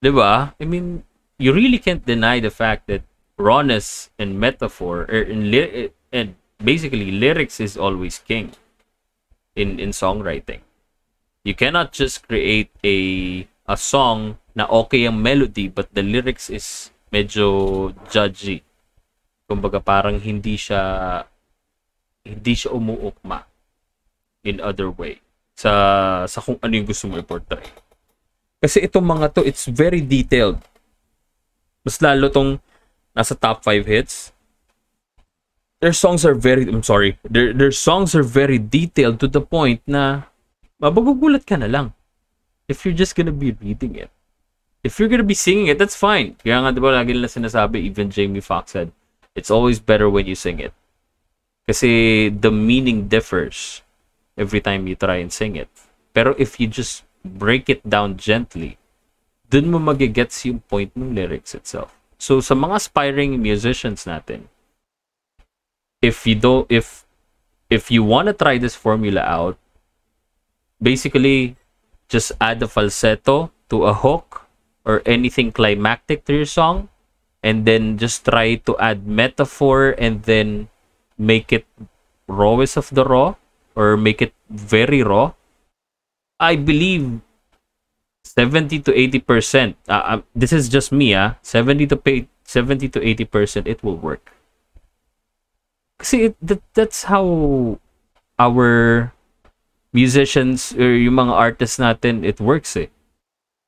[SPEAKER 1] 'Di ba? I mean, you really can't deny the fact that rawness and metaphor er, in ly- and basically lyrics is always king in in songwriting. You cannot just create a a song na okay ang melody but the lyrics is medyo judgy. Kumbaga parang hindi siya hindi siya umuukma in other way sa sa kung ano yung gusto mo i-portray. Kasi itong mga to, it's very detailed. Mas lalo tong nasa top 5 hits. Their songs are very, I'm sorry, their, their songs are very detailed to the point na mabagugulat ka na lang if you're just gonna be reading it. If you're gonna be singing it, that's fine. Kaya nga, di ba, lagi nila sinasabi, even Jamie Foxx said, it's always better when you sing it. Kasi the meaning differs every time you try and sing it. Pero if you just break it down gently, dun mo magigets yung point ng lyrics itself. So sa mga aspiring musicians natin, if you don't if if you want to try this formula out, basically just add a falsetto to a hook or anything climactic to your song and then just try to add metaphor and then make it rawest of the raw or make it very raw I believe 70 to 80 percent. Uh, uh, this is just me, ah. 70 to pay, 70 to 80 percent. It will work. It, that, that's how our musicians or yung mga artists natin it works eh.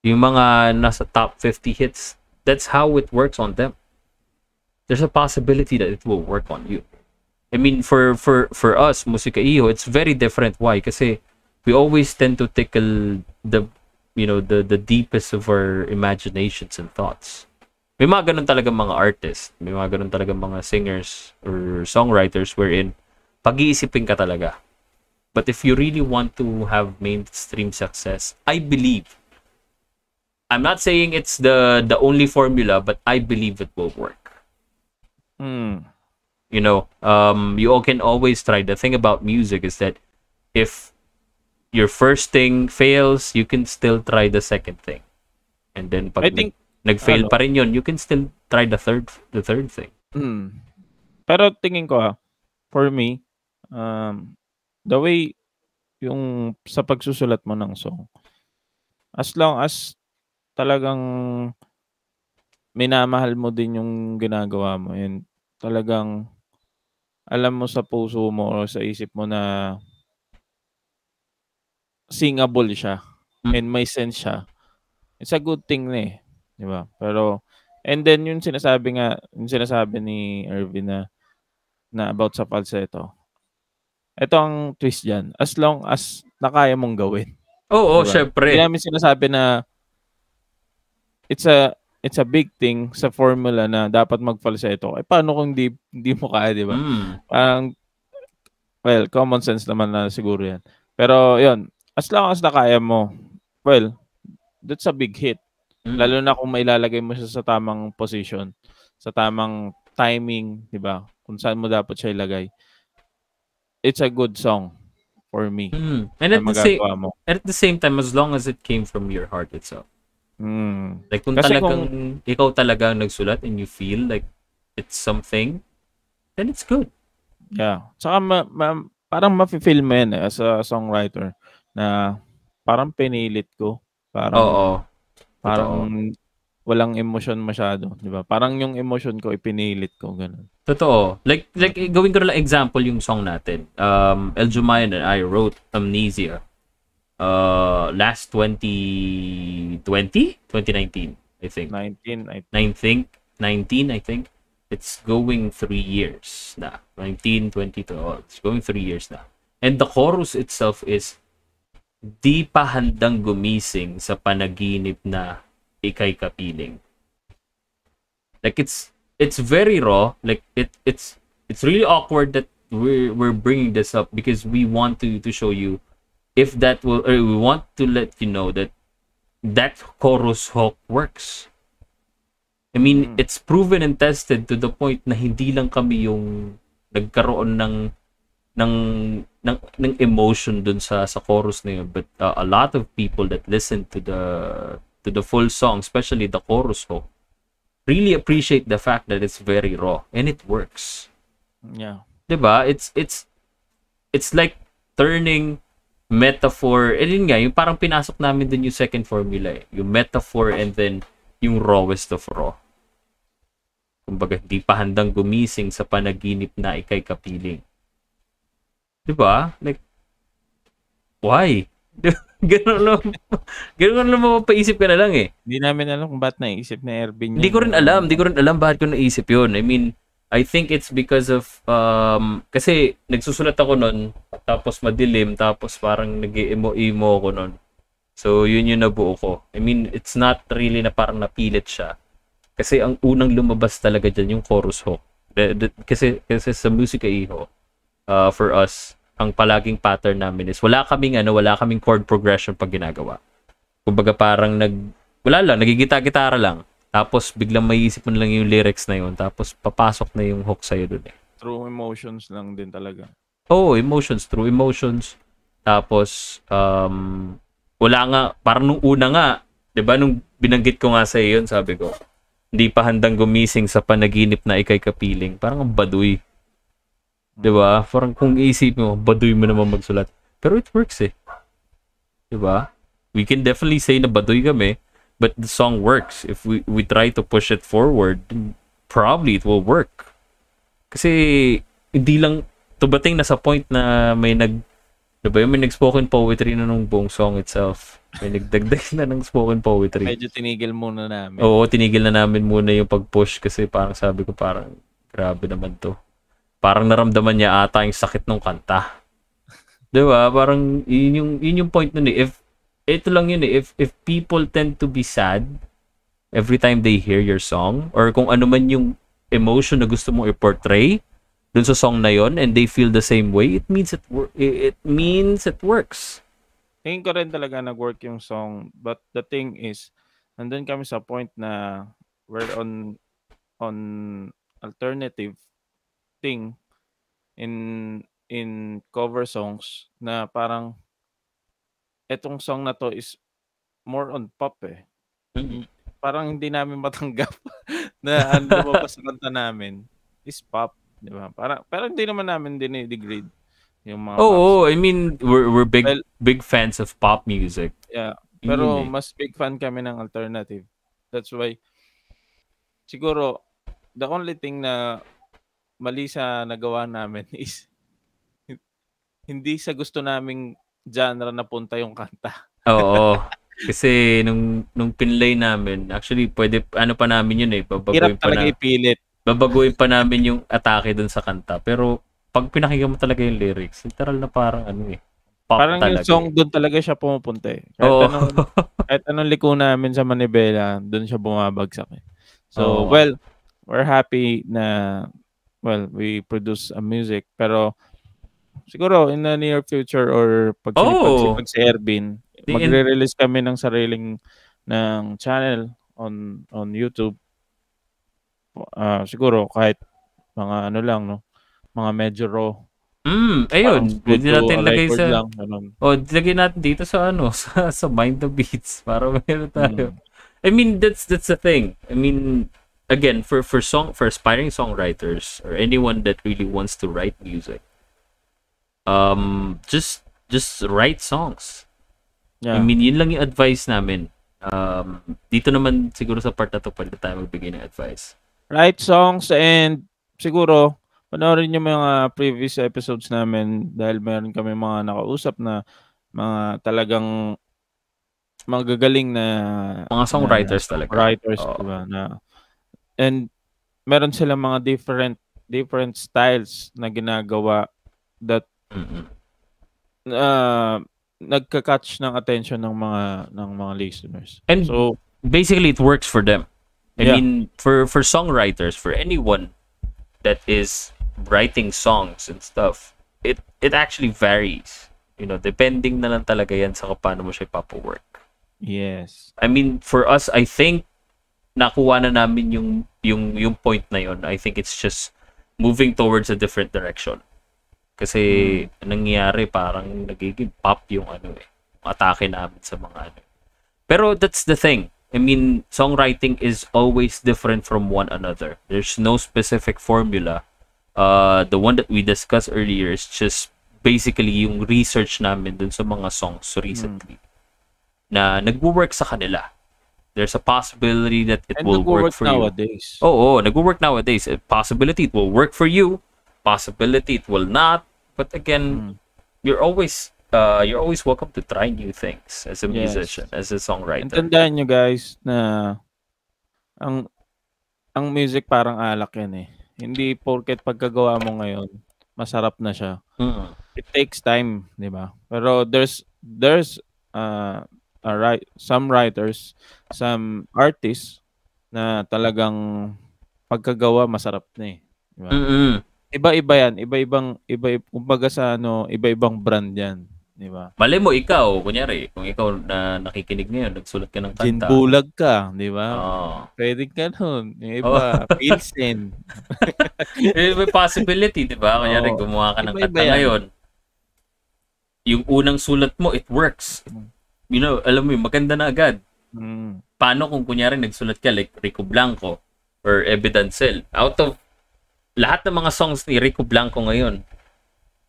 [SPEAKER 1] Yung mga nasa top 50 hits, that's how it works on them. There's a possibility that it will work on you. I mean, for for for us, Musika Iho, it's very different. Why? Kasi we always tend to tickle the you know the the deepest of our imaginations and thoughts. May mga ganun talaga mga artists, may mga ganun talaga mga singers or songwriters wherein pag-iisipin ka talaga. But if you really want to have mainstream success, I believe I'm not saying it's the the only formula, but I believe it will work.
[SPEAKER 2] Hmm.
[SPEAKER 1] You know, um, you all can always try. The thing about music is that if your first thing fails, you can still try the second thing. And then pag
[SPEAKER 2] I think
[SPEAKER 1] nag, nag-fail
[SPEAKER 2] ano-
[SPEAKER 1] pa rin yun, you can still try the third the third thing.
[SPEAKER 2] Hmm. Pero tingin ko ah, for me, um, the way yung sa pagsusulat mo ng song, as long as talagang minamahal mo din yung ginagawa mo and talagang alam mo sa puso mo o sa isip mo na singable siya
[SPEAKER 1] Mm.
[SPEAKER 2] and may sense siya. It's a good thing na eh. Di ba? Pero, and then yung sinasabi nga, yung sinasabi ni Irvin na, na about sa falsetto. Ito ang twist dyan. As long as nakaya mong gawin.
[SPEAKER 1] Oo, oh,
[SPEAKER 2] Diba?
[SPEAKER 1] syempre.
[SPEAKER 2] Hindi namin sinasabi na it's a it's a big thing sa formula na dapat mag-falsetto. Eh, paano kung di, di mo kaya, di ba?
[SPEAKER 1] Mm.
[SPEAKER 2] Parang, well, common sense naman na siguro yan. Pero, yun, as long as nakaya mo, well, that's a big hit.
[SPEAKER 1] Mm.
[SPEAKER 2] Lalo na kung mailalagay mo siya sa tamang position, sa tamang timing, di ba? Kung saan mo dapat siya ilagay. It's a good song for me.
[SPEAKER 1] Mm. And at the, same,
[SPEAKER 2] mo.
[SPEAKER 1] at the same time, as long as it came from your heart itself.
[SPEAKER 2] Mm.
[SPEAKER 1] Like kung
[SPEAKER 2] Kasi
[SPEAKER 1] talagang ikaw talaga ang nagsulat and you feel like it's something, then it's good.
[SPEAKER 2] Yeah. Tsaka ma- ma- parang mafe-feel mo yan eh, as a songwriter na parang pinilit ko. Parang,
[SPEAKER 1] Oo.
[SPEAKER 2] parang walang emotion masyado. Di ba? Parang yung emotion ko ipinilit ko. Ganun.
[SPEAKER 1] Totoo. Like, like gawin ko na lang example yung song natin. Um, El Jumayan and I wrote Amnesia uh, last 2020? 2019, I think.
[SPEAKER 2] 19, I
[SPEAKER 1] 9 think 19 I think it's going three years na. 19, 20 to, oh, it's going three years na. And the chorus itself is, di pa handang gumising sa panaginip na ikay kapiling. Like it's it's very raw. Like it it's it's really awkward that we're we're bringing this up because we want to to show you if that will or we want to let you know that that chorus hook works. I mean,
[SPEAKER 2] Mm.
[SPEAKER 1] it's proven and tested to the point na hindi lang kami yung nagkaroon ng ng ng, ng emotion dun sa sa chorus na yun but uh, a lot of people that listen to the to the full song especially the chorus hook really appreciate the fact that it's very raw and it works
[SPEAKER 2] Yeah.
[SPEAKER 1] 'di ba it's it's it's like turning metaphor and yun nga yung parang pinasok namin dun yung second formula eh. yung metaphor and then yung rawest of raw. Kumbaga di pa handang gumising sa panaginip na ikay kapiling. 'di ba like why? Ganun lang ganun lang mapapaisip ka na lang eh.
[SPEAKER 2] Hindi namin alam kung ba't naisip na Ervin
[SPEAKER 1] hindi ko rin alam, hindi ko rin alam bakit ko naisip yun. I mean, I think it's because of, um, kasi nagsusulat ako nun, tapos madilim, tapos parang nag-emo-emo ako nun. So, yun yung nabuo ko. I mean, it's not really na parang napilit siya. Kasi ang unang lumabas talaga dyan, yung chorus hook. Kasi, kasi sa Musica Iho, uh, for us, ang palaging pattern namin is wala kaming ano, wala kaming chord progression pag ginagawa. Kumbaga parang nag wala lang, nagigita-gitara lang. Tapos biglang maiisip mo lang yung lyrics na yun. Tapos papasok na yung hook sa'yo dun eh.
[SPEAKER 2] True emotions lang din talaga.
[SPEAKER 1] Oo, emotions, true emotions. Tapos, um, wala nga, parang nung una nga, 'di ba nung binanggit ko nga sa yun, sabi ko, hindi pa handang gumising sa panaginip na ikay kapiling. Parang ang baduy. 'Di ba? Parang kung isip mo, baduy mo naman magsulat. Pero it works eh. 'Di ba? We can definitely say na baduy kami, but the song works. If we we try to push it forward, probably it will work. Kasi hindi lang tubating na sa point na may nag Diba yung may nag-spoken poetry na nung buong song itself. May nagdagdag na ng spoken poetry.
[SPEAKER 2] Medyo tinigil muna namin.
[SPEAKER 1] Oo, tinigil na namin muna yung pag-push kasi parang sabi ko parang grabe naman to. Parang naramdaman niya ata yung sakit ng kanta. 'Di ba? Parang yun yung yun yung point nun eh. If ito lang yun eh. If if people tend to be sad every time they hear your song or kung ano man yung emotion na gusto mong i-portray dun sa song na yon and they feel the same way, it means it it means it works.
[SPEAKER 2] Tingin ko rin talaga nag-work yung song. But the thing is, nandun kami sa point na we're on on alternative thing in in cover songs na parang etong song na to is more on pop eh. Parang hindi namin matanggap na ang lumabas sa kanta namin is pop, di ba? Para, pero hindi naman namin dinidegrade yung mga pop
[SPEAKER 1] Oh, I mean, we're we're big
[SPEAKER 2] Well-
[SPEAKER 1] big fans of pop music.
[SPEAKER 2] Yeah. Pero
[SPEAKER 1] eh.
[SPEAKER 2] mas big fan kami ng alternative. That's why siguro the only thing na mali sa nagawa namin is hindi sa gusto naming genre na punta yung kanta.
[SPEAKER 1] Oo. Kasi nung nung pinlay namin, actually pwede ano pa namin yun eh, babaguhin
[SPEAKER 2] Hirap
[SPEAKER 1] pa na,
[SPEAKER 2] ipilit.
[SPEAKER 1] babaguhin pa namin yung atake dun sa kanta. Pero pag pinakinggan mo talaga yung lyrics, literal na parang ano eh. Pop
[SPEAKER 2] Parang
[SPEAKER 1] talaga.
[SPEAKER 2] yung song doon talaga siya pumupunta eh. Kahit,
[SPEAKER 1] Oo.
[SPEAKER 2] anong, kahit anong liko namin sa Manibela, doon siya bumabagsak eh. So,
[SPEAKER 1] Oo.
[SPEAKER 2] well, we're happy na, well, we produce a music. Pero, siguro, in the near future or pag sinipag-sipag si Ervin, magre-release kami ng sariling ng channel on on YouTube. Ah, siguro, kahit mga ano lang, no? Mga medyo raw.
[SPEAKER 1] Mm, ayun. Pwede natin lagay sa
[SPEAKER 2] lang, ganun.
[SPEAKER 1] Oh, lagay natin dito sa ano, sa sa Mind the Beats para meron tayo.
[SPEAKER 2] Mm.
[SPEAKER 1] I mean, that's that's the thing. I mean, again, for for song for aspiring songwriters or anyone that really wants to write music, um, just just write songs.
[SPEAKER 2] Yeah.
[SPEAKER 1] I mean, yun lang yung advice namin. Um, dito naman siguro sa part na to pwede tayo magbigay ng advice.
[SPEAKER 2] write songs and siguro panoorin yung mga previous episodes namin dahil meron kami mga nakausap na mga talagang magagaling na
[SPEAKER 1] Mga songwriters talaga.
[SPEAKER 2] writers
[SPEAKER 1] Oo.
[SPEAKER 2] diba, na and meron silang mga different different styles na ginagawa that
[SPEAKER 1] Mm-mm.
[SPEAKER 2] uh, nagka-catch ng attention ng mga ng mga listeners.
[SPEAKER 1] And
[SPEAKER 2] So,
[SPEAKER 1] basically it works for them. I
[SPEAKER 2] Yeah.
[SPEAKER 1] mean, for for songwriters, for anyone that is writing songs and stuff, it it actually varies. You know, depending na lang talaga yan sa paano mo siya ipapawork.
[SPEAKER 2] yes.
[SPEAKER 1] I mean, for us, I think nakuha na namin yung yung yung point na yon. I think it's just moving towards a different direction. Kasi
[SPEAKER 2] Hmm.
[SPEAKER 1] nangyayari parang nagiging pop yung ano eh, yung atake namin sa mga ano. Pero that's the thing. I mean, songwriting is always different from one another. There's no specific formula. Uh, the one that we discussed earlier is just basically yung research namin dun sa mga songs recently na nagwo-work sa kanila. There's a possibility that it
[SPEAKER 2] And
[SPEAKER 1] will work for you.
[SPEAKER 2] nowadays.
[SPEAKER 1] Oh, oh, nagwo-work nowadays. A possibility it will work for you. Possibility it will not. But again,
[SPEAKER 2] Mm.
[SPEAKER 1] you're always uh you're always welcome to try new things as a
[SPEAKER 2] Yes.
[SPEAKER 1] musician, as a songwriter.
[SPEAKER 2] And tandaan nyo guys na ang ang music parang alak yan eh. Hindi porket pagkagawa mo ngayon, masarap na siya.
[SPEAKER 1] Mm.
[SPEAKER 2] It takes time, di ba? Pero there's there's uh, a right, some writers, some artists na talagang pagkagawa masarap na eh. Di ba?
[SPEAKER 1] Mm-mm.
[SPEAKER 2] Iba-iba yan, iba-ibang iba kumbaga sa ano, iba-ibang brand yan, di ba?
[SPEAKER 1] Malay mo ikaw, kunyari, kung ikaw na nakikinig ngayon, nagsulat ka ng kanta.
[SPEAKER 2] Ginbulag ka, di ba?
[SPEAKER 1] Oh.
[SPEAKER 2] Pwede ka nun. Yung iba, Pilsen.
[SPEAKER 1] Eh, may possibility, di ba? Kunyari,
[SPEAKER 2] Oo.
[SPEAKER 1] gumawa ka ng
[SPEAKER 2] Iba-iba
[SPEAKER 1] kanta
[SPEAKER 2] yan.
[SPEAKER 1] ngayon. Yung unang sulat mo, it works. You know, alam mo maganda na agad.
[SPEAKER 2] Mm.
[SPEAKER 1] paano kung kunyari nagsulat ka like Rico Blanco or Evidencel out of lahat ng mga songs ni Rico Blanco ngayon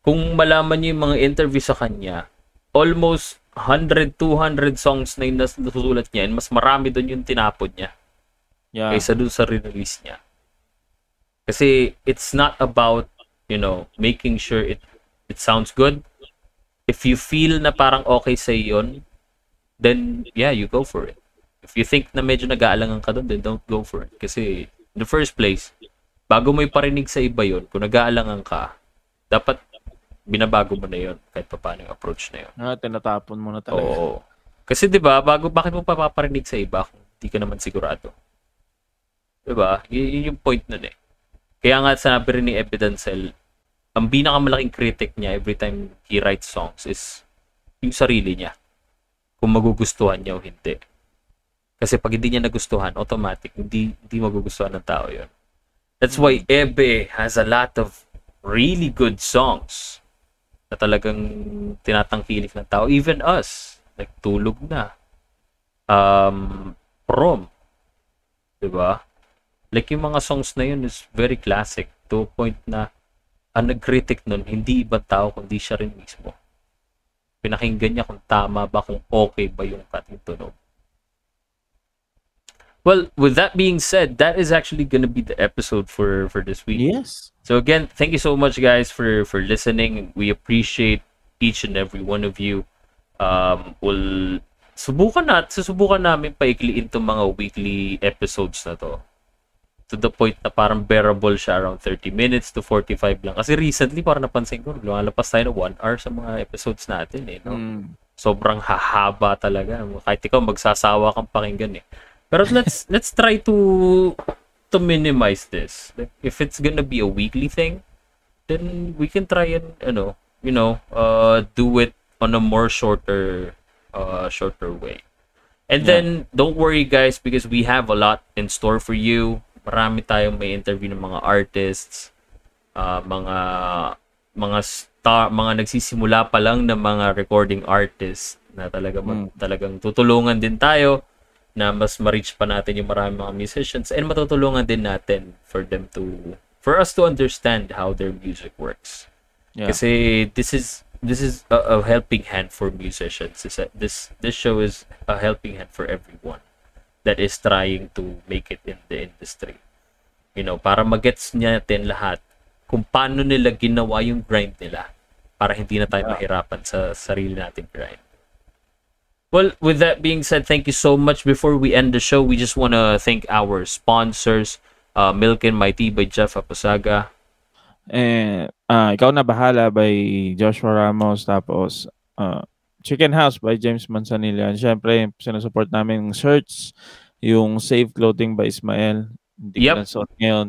[SPEAKER 1] kung malaman niyo yung mga interview sa kanya almost 100 200 songs na yung nas- nasusulat niya and mas marami doon yung tinapon niya
[SPEAKER 2] Yeah.
[SPEAKER 1] kaysa doon sa release niya. Kasi it's not about you know making sure it it sounds good. If you feel na parang okay sa yon then yeah you go for it. If you think na medyo nag-aalangan ka doon then don't go for it. Kasi in the first place bago mo iparinig sa iba yon kung nag-aalangan ka dapat binabago mo na yon kahit pa paano yung approach na yon
[SPEAKER 2] Ah, tinatapon mo na talaga.
[SPEAKER 1] Oo. Kasi 'di ba, bago bakit mo pa paparinig sa iba kung hindi ka naman sigurado? 'Di ba? Y- yun yung point nun eh. Kaya nga sinabi rin ni Evidencel, ang pinakamalaking critic niya every time he writes songs is yung sarili niya. Kung magugustuhan niya o hindi. Kasi pag hindi niya nagustuhan, automatic, hindi, hindi magugustuhan ng tao yon. That's why Ebe has a lot of really good songs na talagang tinatangkilik ng tao. Even us. Like, tulog na. Um, prom. Diba? Like, yung mga songs na yun is very classic. To a point na ang nag-critic nun, hindi ibang tao, kundi siya rin mismo. Pinakinggan niya kung tama ba, kung okay ba yung kating. Well, with that being said, that is actually gonna be the episode for for this week.
[SPEAKER 2] Yes.
[SPEAKER 1] So again, thank you so much guys for for listening. We appreciate each and every one of you. Um we'll subukan na susubukan namin paikliin tong mga weekly episodes na to. To the point na parang bearable siya around 30 minutes to 45 lang. Kasi recently parang napansin ko, lumalapas tayo na 1 hour sa mga episodes natin eh. No?
[SPEAKER 2] Mm.
[SPEAKER 1] sobrang hahaba talaga. Kahit ikaw magsasawa kang pakinggan eh. Pero let's let's try to to minimize this. Like, if it's gonna be a weekly thing, then we can try and ano, you know, uh, do it on a more shorter uh shorter way. And
[SPEAKER 2] Yeah.
[SPEAKER 1] then don't worry guys because we have a lot in store for you. Marami tayong may interview ng mga artists, uh, mga mga star, mga nagsisimula pa lang ng mga recording artists na talaga mag- talagang tutulungan din tayo na mas ma-reach pa natin yung marami mga musicians and matutulungan din natin for them to for us to understand how their music works.
[SPEAKER 2] Yeah.
[SPEAKER 1] Kasi this is this is a, a helping hand for musicians. This this this show is a helping hand for everyone that is trying to make it in the industry. You know, para magets natin lahat kung paano nila ginawa yung grind nila para hindi na tayo
[SPEAKER 2] Yeah.
[SPEAKER 1] mahirapan sa sarili nating grind. Well, with that being said, thank you so much. Before we end the show, we just want to thank our sponsors. uh, Milk and My Tea by Jeff Aposaga.
[SPEAKER 2] And ah, ikaw na bahala by Joshua Ramos tapos ah, Chicken House by James Manzanilla. And syempre, sinusupport namin yung Search, yung Save Clothing by Ismael. Hindi
[SPEAKER 1] Yep.
[SPEAKER 2] ko ngayon.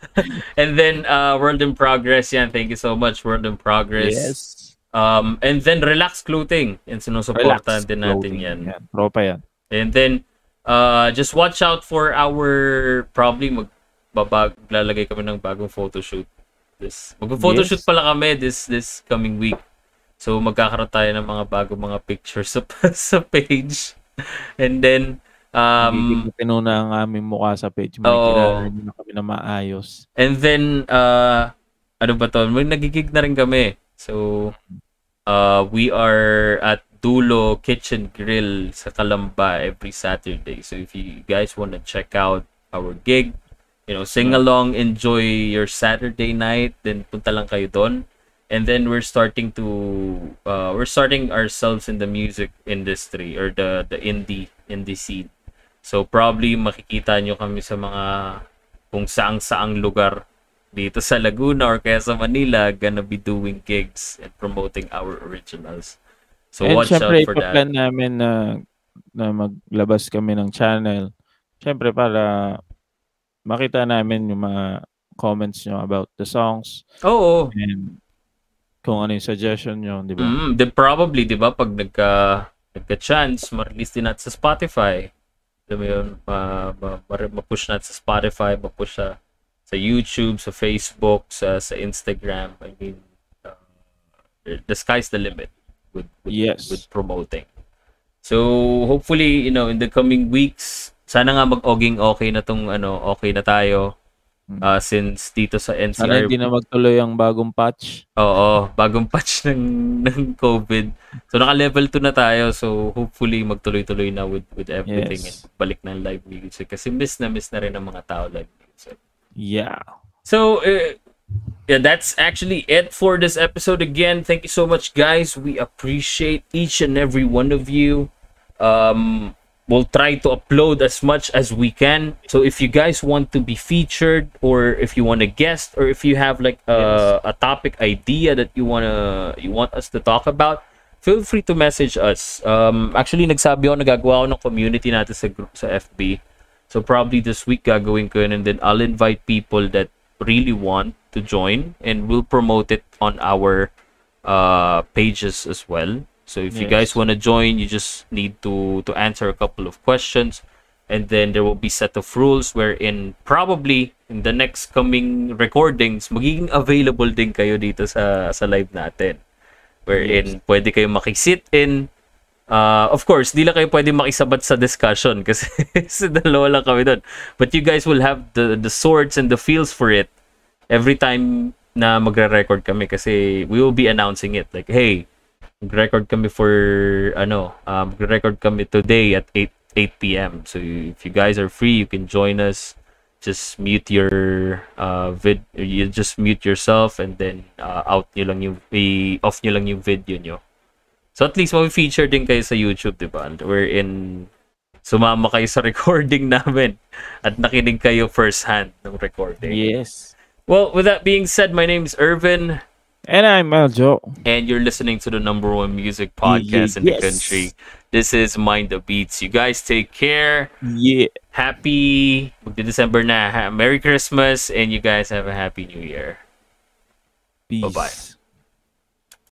[SPEAKER 1] And then uh, World in Progress yan. Thank you so much World in Progress. Um, and then Relax Clothing. And sinusuportahan din natin
[SPEAKER 2] Clothing.
[SPEAKER 1] yan.
[SPEAKER 2] Yan. Tropa yan.
[SPEAKER 1] And then, uh, just watch out for our, probably magbabag, lalagay kami ng bagong photoshoot. This, mag-photoshoot
[SPEAKER 2] Yes.
[SPEAKER 1] pala kami this this coming week. So, magkakaroon tayo ng mga bagong mga pictures sa, sa page. And then, um,
[SPEAKER 2] Gigigipin na ang aming mukha sa page. May kilala na kami na maayos.
[SPEAKER 1] and then, uh, ano ba to? May nagigig na rin kami. So, uh, we are at Dulo Kitchen Grill sa Kalamba every Saturday. So if you guys want to check out our gig, you know, sing along, enjoy your Saturday night, then punta lang kayo doon. And then we're starting to uh, we're starting ourselves in the music industry or the the indie indie scene. So probably makikita nyo kami sa mga kung saang-saang lugar dito sa Laguna or kaya sa Manila gonna be doing gigs and promoting our originals. So
[SPEAKER 2] And
[SPEAKER 1] watch out
[SPEAKER 2] syempre,
[SPEAKER 1] for that.
[SPEAKER 2] ipaplan namin na, na maglabas kami ng channel. Syempre, para makita namin yung mga comments nyo about the songs
[SPEAKER 1] Oo.
[SPEAKER 2] and kung ano yung suggestion nyo, di ba?
[SPEAKER 1] Mm, then probably, 'di ba, pag nagka nagka-chance, ma-release din natin sa Spotify. Alam mo yun, ma, ma, ma- ma-push natin sa Spotify, ma-push sa, sa YouTube, sa Facebook, sa, sa Instagram. I mean, uh, the sky's the limit with, with,
[SPEAKER 2] Yes.
[SPEAKER 1] with promoting. So, hopefully, you know, in the coming weeks, sana nga mag-oging okay na tong ano, okay na tayo.
[SPEAKER 2] Hmm.
[SPEAKER 1] Uh, since dito sa NCR
[SPEAKER 2] Sana hindi na magtuloy ang bagong patch.
[SPEAKER 1] Oo, bagong patch ng ng COVID. So naka-level 2 na tayo. So hopefully magtuloy-tuloy na with with everything
[SPEAKER 2] Yes.
[SPEAKER 1] and balik ng live music kasi miss na miss na rin ng mga tao live music.
[SPEAKER 2] Yeah.
[SPEAKER 1] So uh, yeah, that's actually it for this episode again. Thank you so much guys. We appreciate each and every one of you. Um we'll try to upload as much as we can. So if you guys want to be featured or if you want to guest or if you have like a, a topic idea that you want to you want us to talk about, feel free to message us. Um actually nagsabi ako nagagawa ako ng community natin sa group sa FB. So probably this week gagawin ko yun and then I'll invite people that really want to join and we'll promote it on our uh pages as well. So if you guys
[SPEAKER 2] Yes.
[SPEAKER 1] want to join, you just need to to answer a couple of questions and then there will be set of rules wherein probably in the next coming recordings magiging available din kayo dito sa sa live natin. Wherein pwede kayo makisit in Uh, of course, di lang kayo pwede makisabat sa discussion kasi sa dalawa lang kami doon. But you guys will have the the swords and the feels for it every time na magre-record kami kasi we will be announcing it. Like, hey, mag-record kami for, ano, um, mag-record kami today at 8, 8 p.m. So if you guys are free, you can join us. Just mute your uh, vid, you just mute yourself and then uh, out nyo lang yung, i-off nyo lang yung video nyo. So at least ma-feature din kayo sa YouTube, di ba? Wherein sumama kayo sa recording namin at nakinig kayo first hand ng recording.
[SPEAKER 2] Yes.
[SPEAKER 1] Well, with that being said, my name is Irvin
[SPEAKER 2] And I'm Meljo.
[SPEAKER 1] and you're listening to the number one music podcast in the country. This is Mind the Beats. You guys take care.
[SPEAKER 2] Yeah.
[SPEAKER 1] Happy December na. Merry Christmas and you guys have a happy new year.
[SPEAKER 2] Peace.
[SPEAKER 1] Bye-bye.